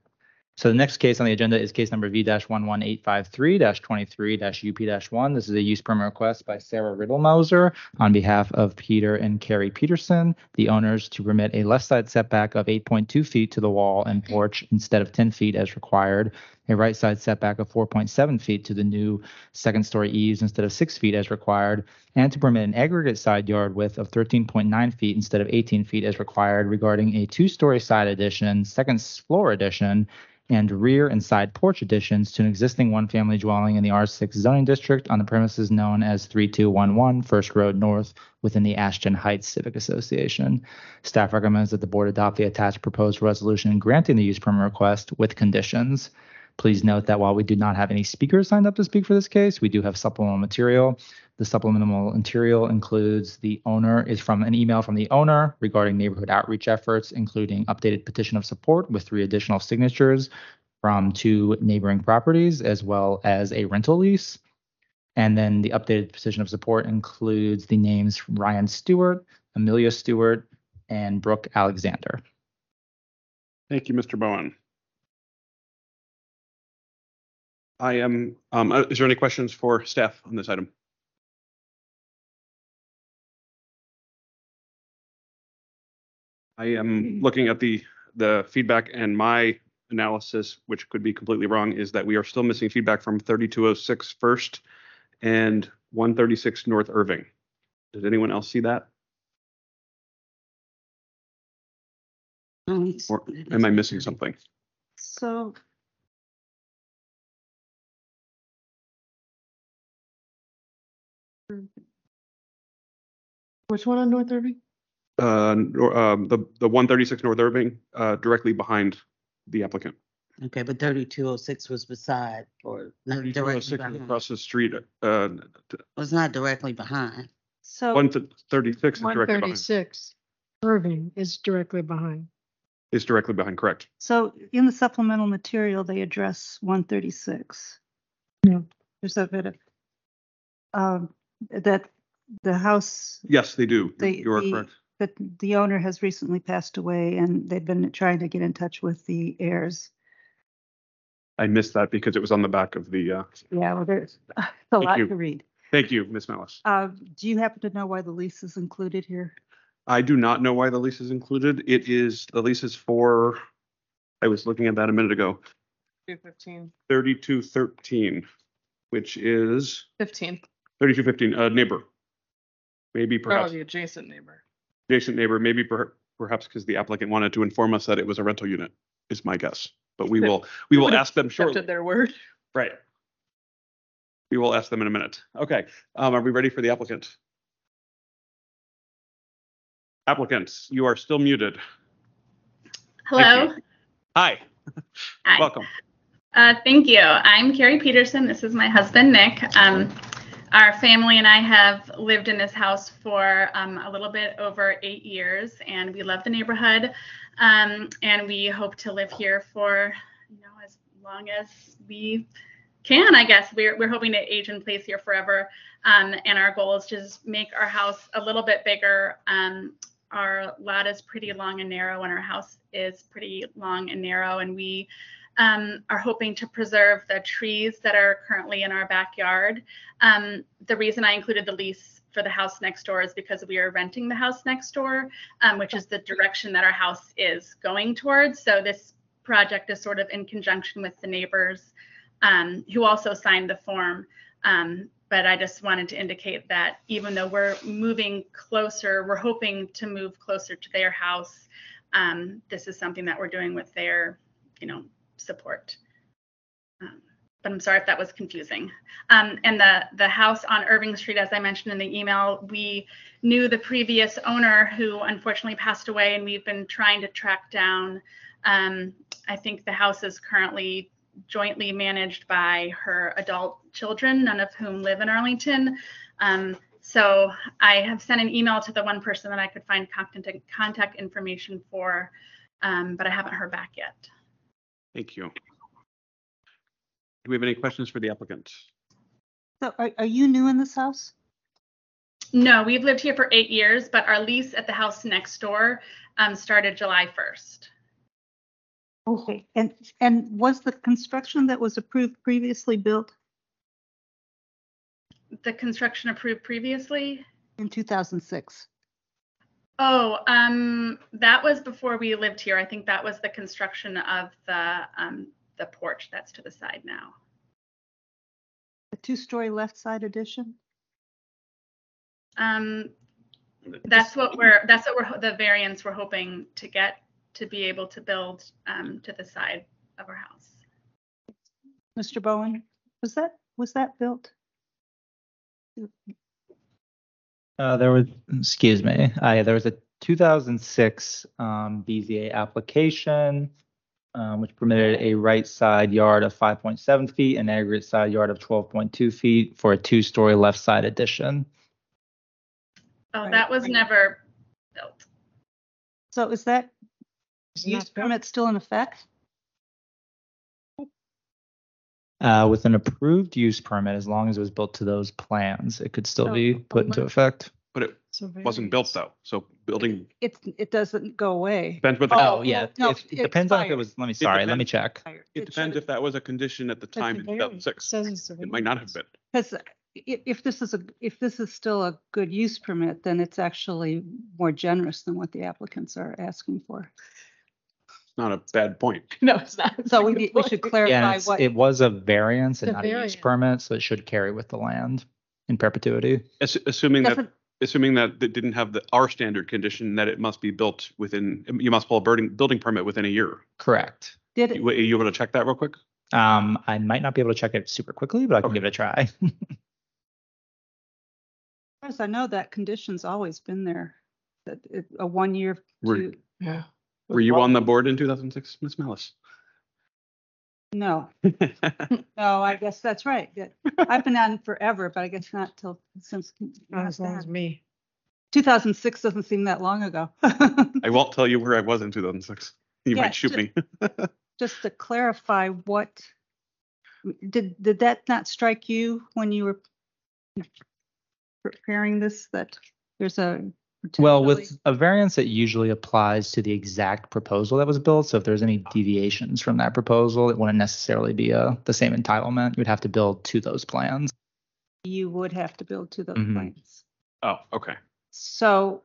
So the next case on the agenda is case number V-11853-23-UP-1. This is a use permit request by Sarah Riddlemauser on behalf of Peter and Carrie Peterson, the owners, to permit a left side setback of 8.2 feet to the wall and porch instead of 10 feet as required, a right side setback of 4.7 feet to the new second story eaves instead of 6 feet as required, and to permit an aggregate side yard width of 13.9 feet instead of 18 feet as required regarding a two story side addition, second floor addition, and rear and side porch additions to an existing one-family dwelling in the R6 zoning district on the premises known as 3211 First Road North within the Ashton Heights Civic Association. Staff recommends that the board adopt the attached proposed resolution granting the use permit request with conditions. Please note that while we do not have any speakers signed up to speak for this case, we do have supplemental material. The supplemental material includes the owner is from an email from the owner regarding neighborhood outreach efforts, including updated petition of support with three additional signatures from two neighboring properties, as well as a rental lease. And then the updated petition of support includes the names Ryan Stewart, Amelia Stewart, and Brooke Alexander. Thank you, Mr. Bowen. I am, um, uh, is there any questions for staff on this item? I am looking at the, the feedback and my analysis, which could be completely wrong, is that we are still missing feedback from 3206 First and 136 North Irving. Did anyone else see that? Um, Or am I missing something? So Which one on North Irving? Uh, nor- um, the, the 136 North Irving, uh, directly behind the applicant. Okay, but thirty-two oh six was beside or not directly 3206 behind. across the street, uh, Was not directly behind. So, 136 is directly behind, 136 Irving is directly behind. is directly behind, correct? so in the supplemental material, they address one thirty-six. No. There's a bit of, um, that the house, Yes, they do. The- You are the- correct. that the owner has recently passed away and they've been trying to get in touch with the heirs. I missed that because it was on the back of the, uh, Yeah, well, there's a Thank lot you. to read. thank you, Ms. Malis. Uh, do you happen to know why the lease is included here? I do not know why the lease is included. It is, the lease is for, I was looking at that a minute ago, Two fifteen. 3213, which is Fifteen. 3215, uh, neighbor. Maybe Oh, perhaps the adjacent neighbor. adjacent neighbor, maybe per- perhaps because the applicant wanted to inform us that it was a rental unit, is my guess. But we will, we will ask them shortly. Accepted their word. Right. We will ask them in a minute. Okay, um, are we ready for the applicant? Applicants, you are still muted. Hello. Hi, Hi. welcome. Uh, thank you. I'm Carrie Peterson. This is my husband, Nick. Um, our family and I have lived in this house for um, a little bit over eight years, and we love the neighborhood. Um, and we hope to live here for, you know, as long as we can. I guess we're we're hoping to age in place here forever. Um, and our goal is to just make our house a little bit bigger. Um, our lot is pretty long and narrow, and our house is pretty long and narrow, and we um, are hoping to preserve the trees that are currently in our backyard. Um, the reason I included the lease for the house next door is because we are renting the house next door, um, which is the direction that our house is going towards. So this project is sort of in conjunction with the neighbors um, who also signed the form. Um, but I just wanted to indicate that even though we're moving closer, we're hoping to move closer to their house. Um, this is something that we're doing with their, you know, support. Um, but I'm sorry if that was confusing. Um, and the the house on Irving Street, as I mentioned in the email, we knew the previous owner who unfortunately passed away, and we've been trying to track down. Um, I think the house is currently jointly managed by her adult children, none of whom live in Arlington. Um, so I have sent an email to the one person that I could find contact, contact information for, um, but I haven't heard back yet. Thank you. Do we have any questions for the applicant? So are, are you new in this house? No, we've lived here for eight years, but our lease at the house next door um, started July 1st. Okay. And, and was the construction that was approved previously built The construction approved previously? in 2006? Oh, um, that was before we lived here. I think that was the construction of the um, the porch that's to the side now. A two-story left side addition? Um, that's what we're that's what we're the variance we're hoping to get to be able to build um, to the side of our house. Mr. Bowen, was that, was that built? Uh, there was, excuse me, uh, there was a 2006 um, BZA application, um, which permitted a right side yard of 5.7 feet and aggregate side yard of 12.2 feet for a two-story left side addition. Oh, that was never built. So is that use not permit still in effect? Uh, with an approved use permit, as long as it was built to those plans, it could still Oh, be put into effect. But it So wasn't built though, so building It, it doesn't go away. depends what the, Oh, Oh, yeah, no, if- it it depends on if it expired. was, let me, sorry, let me check. it depends if that was a condition at the time in 2006. says it's It might not have been. Because if, if this is a, if this is still a good use permit, then it's actually more generous than what the applicants are asking for. It's not a bad point. No, it's not. It's So we, we should point. Yeah, clarify what, it was a variance and The not a use variance. permit, so it should carry with the land in perpetuity. Ass- Assuming that, doesn't, assuming that it didn't have the, our standard condition that it must be built within, you must pull a building, building permit within a year. Correct. did it, You are you able to check that real quick? Um, I might not be able to check it super quickly, but I can Okay. give it a try. as I know, that condition's always been there. That it, a one year Were- to, Yeah. Were you on the board in 2006, Miss Malis? no, no, I guess that's right. That- I've been on forever, but I guess not till, since. Not as long as me. 2006 doesn't seem that long ago. I won't tell you where I was in 2006. You Yeah, might shoot ju- me. Just to clarify, what, did, did that not strike you when you were preparing this, that there's a? Well, with a variance, it usually applies to the exact proposal that was built. So if there's any deviations from that proposal, it wouldn't necessarily be a, the same entitlement. You'd have to build to those plans. You would have to build to those Mhm. plans. Oh, okay. So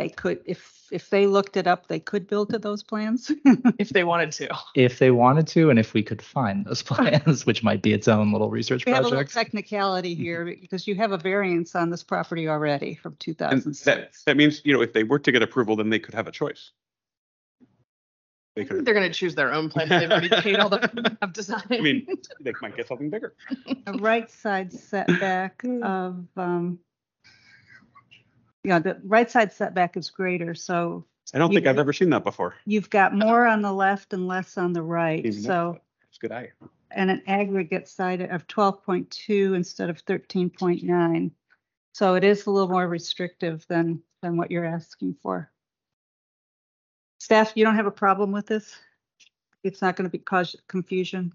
they could, if, if they looked it up, they could build to those plans? If they wanted to. If they wanted to, and if we could find those plans, which might be its own little research We have a little technicality here because you have a variance on this property already from And that, 2006. that means, you know, if they were to get approval, then they could have a choice. they could they're gonna choose their own plan. They've already paid all the of design. I mean, they might get something bigger. A right side setback of, um, yeah, the right side setback is greater, so I don't think I've ever seen that before. you've got more on the left and less on the right, Even so. that- It's a good eye. and an aggregate side of twelve point two instead of thirteen point nine. So it is a little more restrictive than, than what you're asking for. Staff, you don't have a problem with this? It's not going to be cause confusion?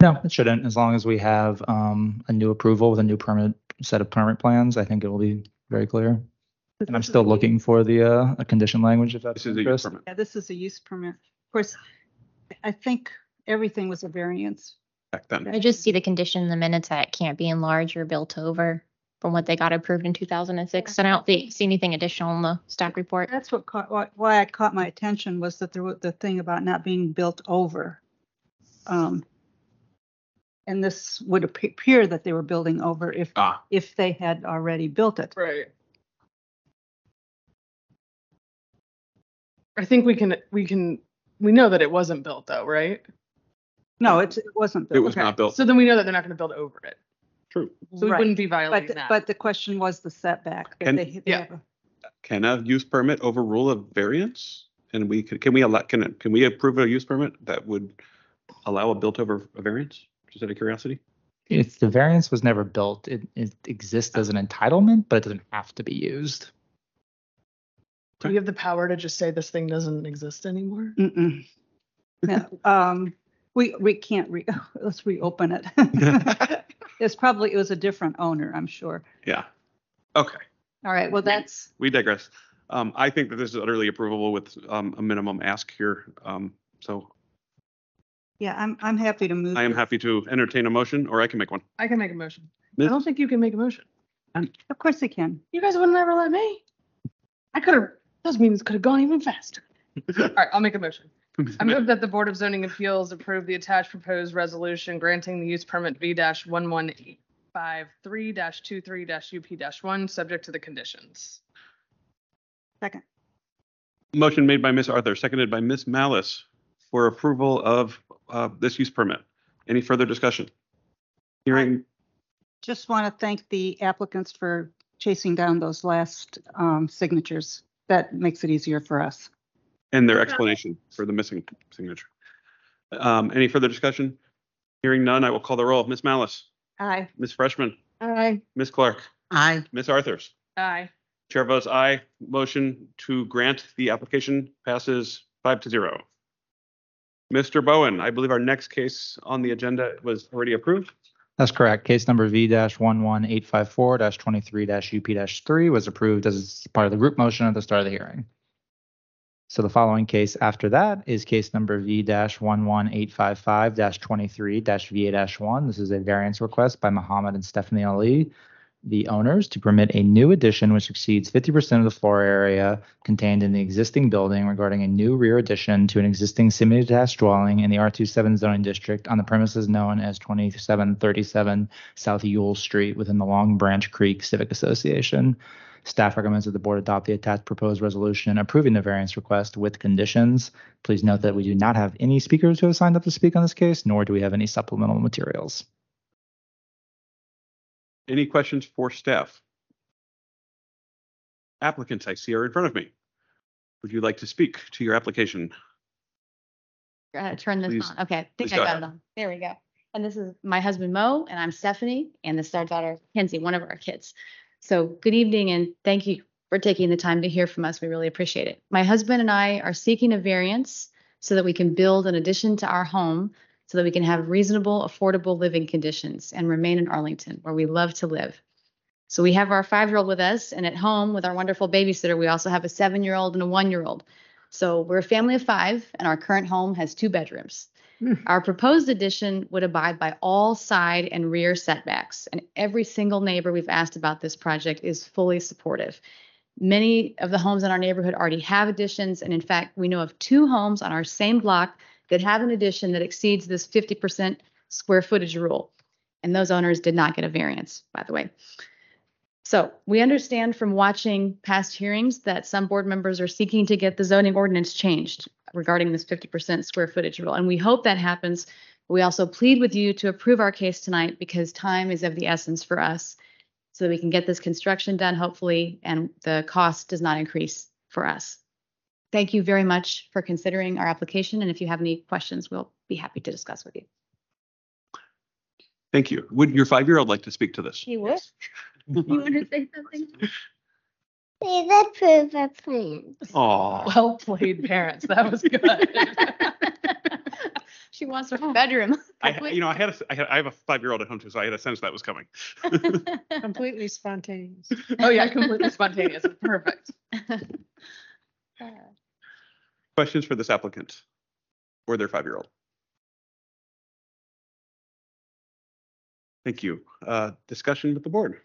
No, it shouldn't. As long as we have um, a new approval with a new permit, set of permit plans, I think it will be very clear. And I'm still looking for the, uh, a condition language if that's This is a use interest. permit Yeah, this is a use permit. Of course, I think everything was a variance. back then. I just see the condition in the minutes that it can't be enlarged or built over from what they got approved in two thousand and six. And I don't think, see anything additional in the staff report. That's what caught, why- why it caught my attention was that there was the thing about not being built over. Um, And this would appear that they were building over if, Ah, if they had already built it. Right. I think we can, we can, we know that it wasn't built though, right? No, it's, it wasn't. built. It was Okay, not built. So then we know that they're not gonna build over it. True. So we Right. wouldn't be But, violating the- that. but the question was the setback. that And- they- they Yeah. have a- Can a use permit overrule a variance? And we could, can we allow, can, can we approve a use permit that would allow a built over a variance? Just out of curiosity? If the variance was never built, it, it exists as an entitlement, but it doesn't have to be used. Do we have the power to just say this thing doesn't exist anymore? Mm-mm. Yeah, um, we, we can't re, let's reopen it. It's probably, it was a different owner, I'm sure. Yeah. Okay, All right, well, that's, we digress. Um, I think that this is utterly approvable with, um, a minimum ask here. Um, so yeah, I'm, I'm happy to move. I am happy to entertain a motion or I can make one. I can make a motion. I Ms. don't think you can make a motion. Um, of course they can. You guys would never let me. I could have, those meetings could have gone even faster. All right, I'll make a motion. I move that the Board of Zoning Appeals approve the attached proposed resolution granting the use permit V one one eight five three 23 UP one, subject to the conditions. Second. Motion made by Ms. Arthur, seconded by Ms. Malis for approval of, uh, this use permit. Any further discussion? Hearing, Just want to thank the applicants for chasing down those last, um, signatures. That makes it easier for us. and their explanation for the missing signature. Um, any further discussion? Hearing none, I will call the roll. Ms. Malis, Aye. Ms. Freshman, Aye. Ms. Clark, Aye. Ms. Arthurs. Aye. Chair votes aye. Motion to grant the application passes five to zero. Mr. Bowen, I believe our next case on the agenda was already approved. That's correct. Case number V-11854-23-UP-3 was approved as part of the group motion at the start of the hearing. So the following case after that is case number V one one eight five five twenty-three VA one. This is a variance request by Muhammad and Stephanie Ali, the owners, to permit a new addition which exceeds fifty percent of the floor area contained in the existing building regarding a new rear addition to an existing semi-detached dwelling in the R 27 zoning district on the premises known as twenty-seven thirty-seven South Ewell Street within the Long Branch Creek Civic Association. Staff recommends that the board adopt the attached proposed resolution approving the variance request with conditions. Please note that we do not have any speakers who have signed up to speak on this case, nor do we have any supplemental materials. Any questions for staff? Applicants I see are in front of me. Would you like to speak to your application? uh, turn this Please- on. Okay, I please think I go got ahead. it on. There we go. And this is my husband Mo, and I'm Stephanie, and this is our daughter Kenzie, one of our kids. So good evening, and thank you for taking the time to hear from us. We really appreciate it. My husband and I are seeking a variance so that we can build an addition to our home so that we can have reasonable, affordable living conditions and remain in Arlington, where we love to live. So we have our five-year-old with us, and at home with our wonderful babysitter, we also have a seven-year-old and a one-year-old. So we're a family of five, and our current home has two bedrooms. Hmm. Our proposed addition would abide by all side and rear setbacks, and every single neighbor we've asked about this project is fully supportive. Many of the homes in our neighborhood already have additions, and in fact, we know of two homes on our same block that have an addition that exceeds this 50% square footage rule. And those owners did not get a variance, by the way. So we understand from watching past hearings that some board members are seeking to get the zoning ordinance changed regarding this 50% square footage rule. And we hope that happens. We also plead with you to approve our case tonight because time is of the essence for us so that we can get this construction done, hopefully, and the cost does not increase for us. Thank you very much for considering our application. And if you have any questions, we'll be happy to discuss with you. Thank you. Would your five-year-old like to speak to this? You would? You want to say something? Please approve the plan. Aw. Well played, parents. That was good. She wants her bedroom. I, you know, I had, a, I had, I have a five-year-old at home too, so I had a sense that was coming. Completely spontaneous. Oh, yeah, completely spontaneous. Perfect. Questions for this applicant or their five-year-old? Thank you. Uh, discussion with the board.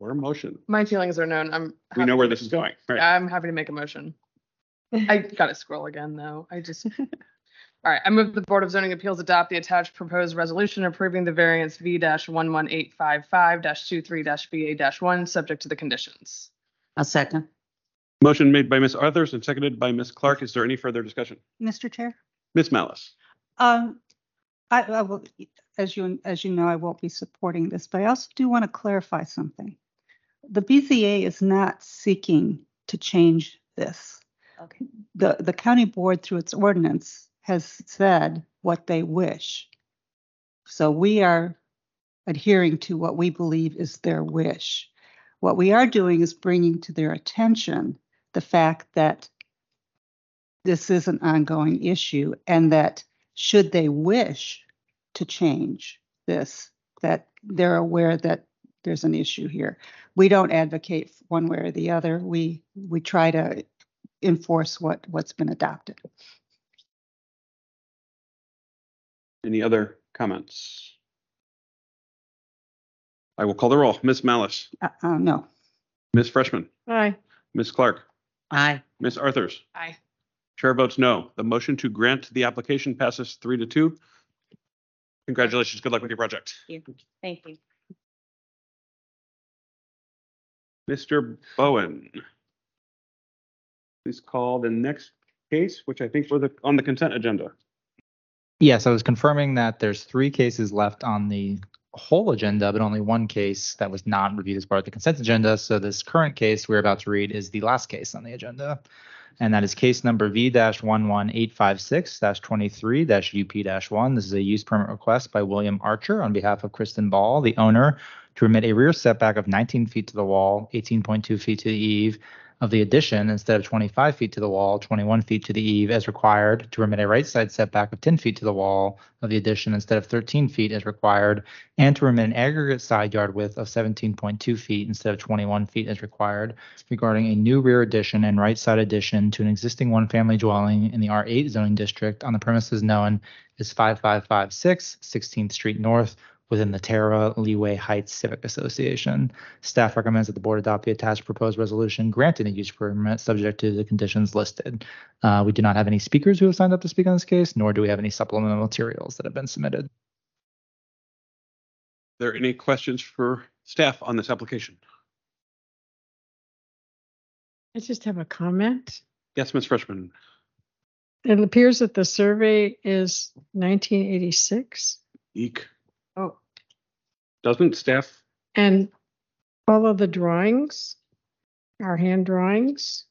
Or motion. My feelings are known. I'm. We know where this is going. Right. I'm happy to make a motion. I gotta scroll again, though. I just. All right, I move the Board of Zoning Appeals adopt the attached proposed resolution approving the variance V one one eight five five 23 VA one, subject to the conditions. A second. Motion made by Ms. Arthurs and seconded by Ms. Clark. Is there any further discussion? Mr. Chair, Ms. Malis. Um, I, I will, as you, as you know, I won't be supporting this, but I also do want to clarify something. The BZA is not seeking to change this. Okay. The, the county board through its ordinance has said what they wish. So we are adhering to what we believe is their wish. What we are doing is bringing to their attention the fact that this is an ongoing issue and that should they wish to change this, that they're aware that there's an issue here. We don't advocate one way or the other. We, we try to enforce what, what's been adopted. Any other comments? I will call the roll. Ms. Malis, Uh, uh, no. Ms. Freshman, Aye. Ms. Clark, Aye. Ms. Arthurs. Aye. Chair votes no. The motion to grant the application passes three to two. Congratulations. Good luck with your project. Thank you. Mr. Bowen. Please call the next case, which I think was on the consent agenda. Yes, I was confirming that there's three cases left on the whole agenda, but only one case that was not reviewed as part of the consent agenda. So this current case we're about to read is the last case on the agenda. And that is case number V-11856-23-UP-1. This is a use permit request by William Archer on behalf of Kristen Ball, the owner, to permit a rear setback of 19 feet to the wall, 18.2 feet to the eave of the addition instead of 25 feet to the wall, 21 feet to the eave as required, to permit a right side setback of 10 feet to the wall of the addition instead of 13 feet as required, and to permit an aggregate side yard width of 17.2 feet instead of 21 feet as required regarding a new rear addition and right side addition to an existing one-family dwelling in the R8 zoning district on the premises known as 5556 16th Street North within the Tara Leeway Heights Civic Association. Staff recommends that the board adopt the attached proposed resolution granting a use permit subject to the conditions listed. Uh, we do not have any speakers who have signed up to speak on this case, nor do we have any supplemental materials that have been submitted. Are there any questions for staff on this application? I just have a comment. Yes, Ms. Freshman. It appears that the survey is 1986. Eek. Doesn't Steph? And all of the drawings are hand drawings.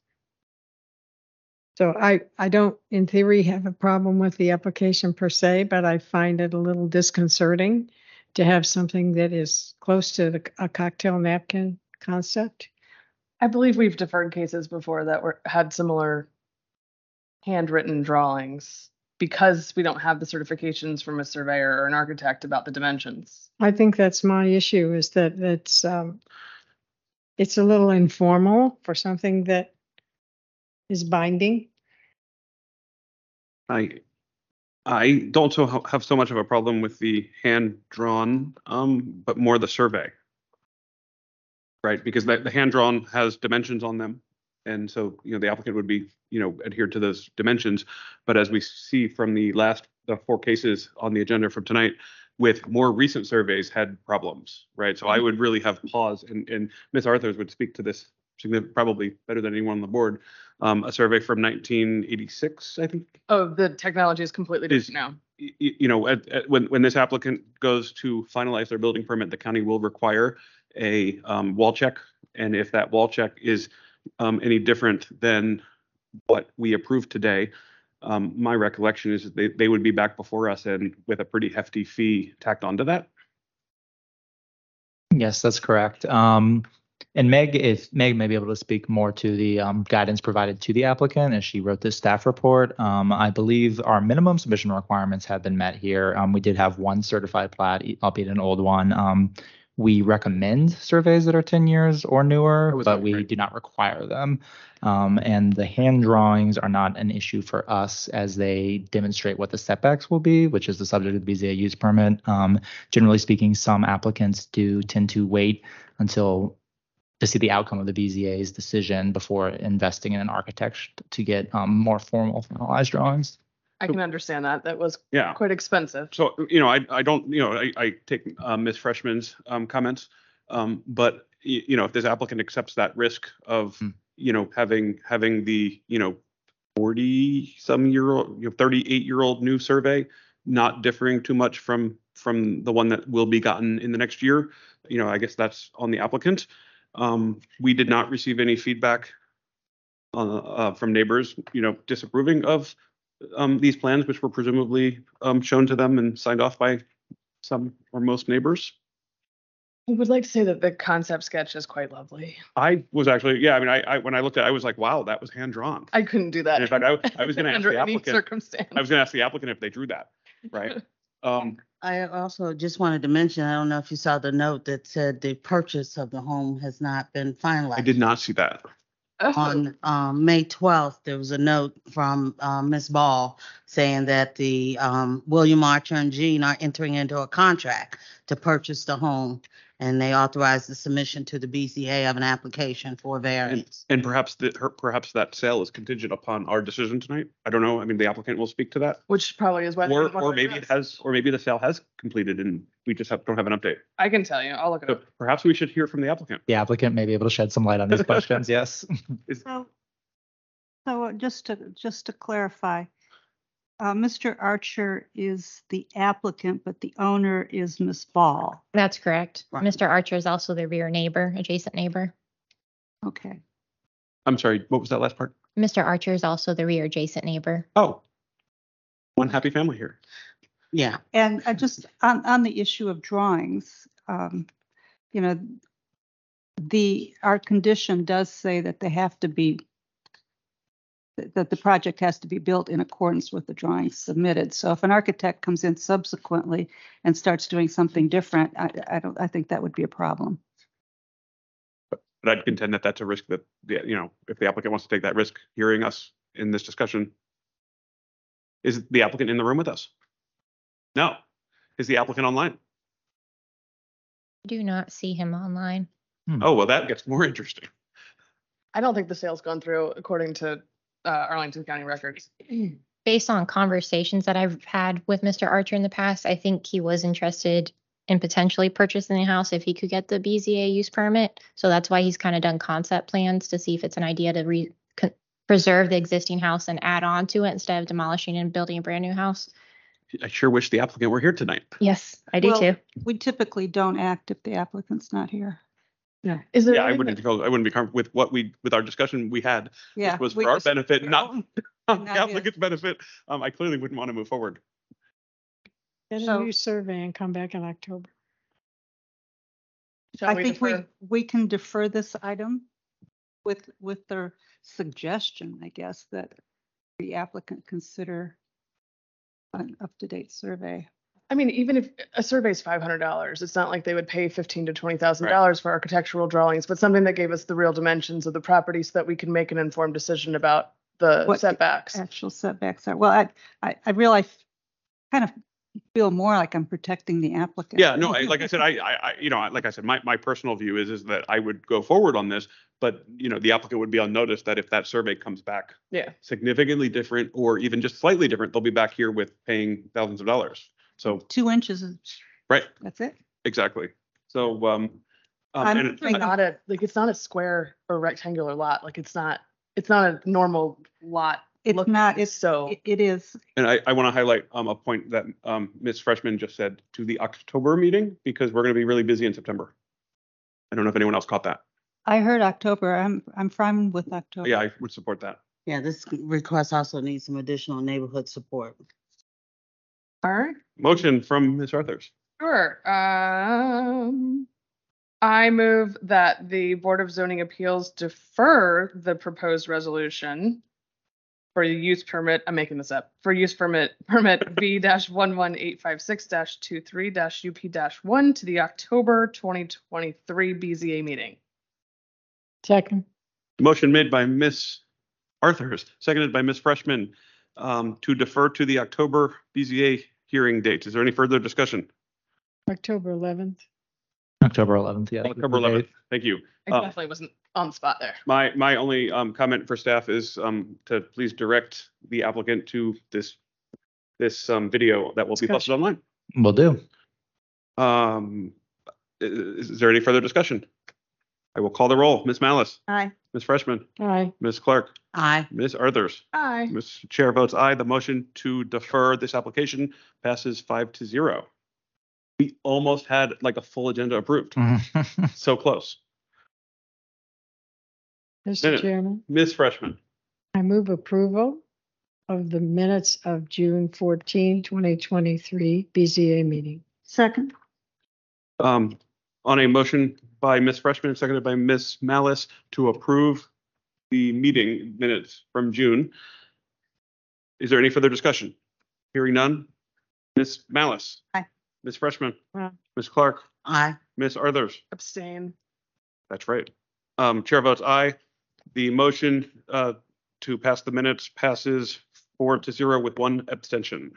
So I, I don't, in theory, have a problem with the application per se, but I find it a little disconcerting to have something that is close to the, a cocktail napkin concept. I believe we've deferred cases before that were, had similar handwritten drawings because we don't have the certifications from a surveyor or an architect about the dimensions. I think that's my issue is that it's, um, it's a little informal for something that is binding. I, I don't so have so much of a problem with the hand drawn, um, but more the survey. Right, because the, the hand drawn has dimensions on them. And so, you know, the applicant would be, you know, adhered to those dimensions. But as we see from the last, the four cases on the agenda from tonight, with more recent surveys had problems, right? So I would really have pause and, and Ms. Arthurs would speak to this probably better than anyone on the board. Um, a survey from 1986, I think, Oh, the technology is completely Is- different now. y- y- you know, at, at, when, when this applicant goes to finalize their building permit, the county will require a, um, wall check. And if that wall check is, um, any different than what we approved today, um, my recollection is that they, they would be back before us and with a pretty hefty fee tacked onto that. Yes, that's correct. Um, and Meg, if Meg may be able to speak more to the um, guidance provided to the applicant as she wrote this staff report. Um, I believe our minimum submission requirements have been met here. Um, we did have one certified plat, albeit an old one. We recommend surveys that are 10 years or newer, but right, we right. do not require them. Um, and the hand drawings are not an issue for us as they demonstrate what the setbacks will be, which is the subject of the BZA use permit. Um, generally speaking, some applicants do tend to wait until to see the outcome of the BZA's decision before investing in an architect to get um, more formal finalized drawings. I can understand that. That was Yeah. quite expensive. So, you know, I, I don't, you know, I, I take uh, Ms. Freshman's um, comments. Um, but, y- you know, if this applicant accepts that risk of, Hmm. you know, having, having the, you know, forty-some year old, you know, thirty-eight-year-old new survey, not differing too much from, from the one that will be gotten in the next year. You know, I guess that's on the applicant. Um, we did not receive any feedback uh, uh, from neighbors, you know, disapproving of um, these plans, which were presumably um, shown to them and signed off by some or most neighbors. I would like to say that the concept sketch is quite lovely. I was actually, yeah, I mean, I, I, when I looked at, it, I was like, wow, that was hand drawn. I couldn't do that. And in fact, I, I was gonna ask under the any applicant, circumstance. I was gonna ask the applicant if they drew that, right? Um, I also just wanted to mention, I don't know if you saw the note that said the purchase of the home has not been finalized. I did not see that. On um, May 12th, there was a note from um, Ms. Ball saying that the um, William Archer and Jean are entering into a contract to purchase the home, and they authorized the submission to the BZA of an application for variance. And perhaps that, her- perhaps that sale is contingent upon our decision tonight. I don't know. I mean, the applicant will speak to that. Which probably is why. they Or, didn't want or to maybe it address. has, or maybe the sale has completed and we just have, don't have an update. I can tell you, I'll look it So up. perhaps we should hear from the applicant. The applicant may be able to shed some light on these questions, yes. So, so just to, just to clarify, uh, Mr. Archer is the applicant, but the owner is Miss Ball. That's correct. Right. Mr. Archer is also the rear neighbor, adjacent neighbor. Okay. I'm sorry, what was that last part? Mr. Archer is also the rear adjacent neighbor. Oh, one happy family here. Yeah, And I just, on, on the issue of drawings, um, you know, the, our condition does say that they have to be, that that the project has to be built in accordance with the drawings submitted. So if an architect comes in subsequently and starts doing something different, I, I don't, I think that would be a problem. But I'd contend that that's a risk that, the you know, if the applicant wants to take that risk, hearing us in this discussion. Is the applicant in the room with us? No. Is the applicant online? I Do not see him online. Hmm. Oh, well, that gets more interesting. I don't think the sale's gone through according to uh, Arlington County records. Based on conversations that I've had with Mr. Archer in the past, I think he was interested in potentially purchasing the house if he could get the BZA use permit. So that's why he's kind of done concept plans to see if it's an idea to re, co- preserve the existing house and add on to it instead of demolishing and building a brand new house. I sure wish the applicant were here tonight. Yes, I do Well, too. We typically don't act if the applicant's not here. Is there? Yeah, I wouldn't, feel- I wouldn't be comfortable with what we, with our discussion we had, Yeah. which was we for our just- benefit, not Not the his. applicant's benefit. Um, I clearly wouldn't want to move forward. Get a So- new survey and come back in October. Shall I think we, we can defer this item with, with their suggestion, I guess, that the applicant consider an up-to-date survey. I mean, even if a survey is five hundred dollars, it's not like they would pay fifteen to twenty thousand dollars for architectural drawings, but something that gave us the real dimensions of the property so that we can make an informed decision about the What the setbacks. Actual setbacks are, well, I, I, I realize, kind of feel more like I'm protecting the applicant. Yeah, no, I, like I said, I, I, I, you know, like I said, my, my personal view is, is that I would go forward on this, but, you know, the applicant would be on notice that if that survey comes back Yeah. significantly different or even just slightly different, they'll be back here with paying thousands of dollars. So, Two inches is, right, that's it. exactly. So, um, um, I'm and It's not a, like, it's not a square or rectangular lot. Like, it's not, it's not a normal lot. It's looking, not, it's, So, it- it is, And I, I want to highlight um, a point that um, Ms. Freshman just said to the October meeting, because we're going to be really busy in September. I don't know if anyone else caught that. I heard October, I'm, I'm fine with October. Yeah, I would support that. yeah, this request also needs some additional neighborhood support. All right. Motion from Ms. Arthurs. Sure. Um, I move that the Board of Zoning Appeals defer the proposed resolution for the use permit, I'm making this up, for use permit, permit V dash one one eight five six dash two three dash UP dash one to the October twenty twenty-three BZA meeting. Second, Motion made by Ms. Arthurs, seconded by Ms. Freshman um, to defer to the October BZA hearing date. Is there any further discussion? October 11th. October 11th, yeah. October 11th. Thank you. I Uh, definitely wasn't on the spot there. My, my only um, comment for staff is um, to please direct the applicant to this, this um, video that will be posted online. Will do. Um, i- is, is there any further discussion? I will call the roll. Ms. Malis, Aye. Ms. Freshman, Aye. Ms. Clark, Aye. Ms. Arthurs. Aye. Mr. Chair votes aye. The motion to defer this application passes five to zero. We almost had like a full agenda approved. So close. Mr. Minute. Chairman, Ms. Freshman, I move approval of the minutes of June 14, 2023 BZA meeting. Second, um, on a motion by Ms. Freshman, seconded by Ms. Malis to approve the meeting minutes from June. Is there any further discussion? Hearing none. Ms. Malis. Aye. Ms. Freshman. Aye. Ms. Clark. Aye. Ms. Arthurs. Abstain. That's right. Um, chair votes aye. The motion, uh, to pass the minutes passes four to zero with one abstention.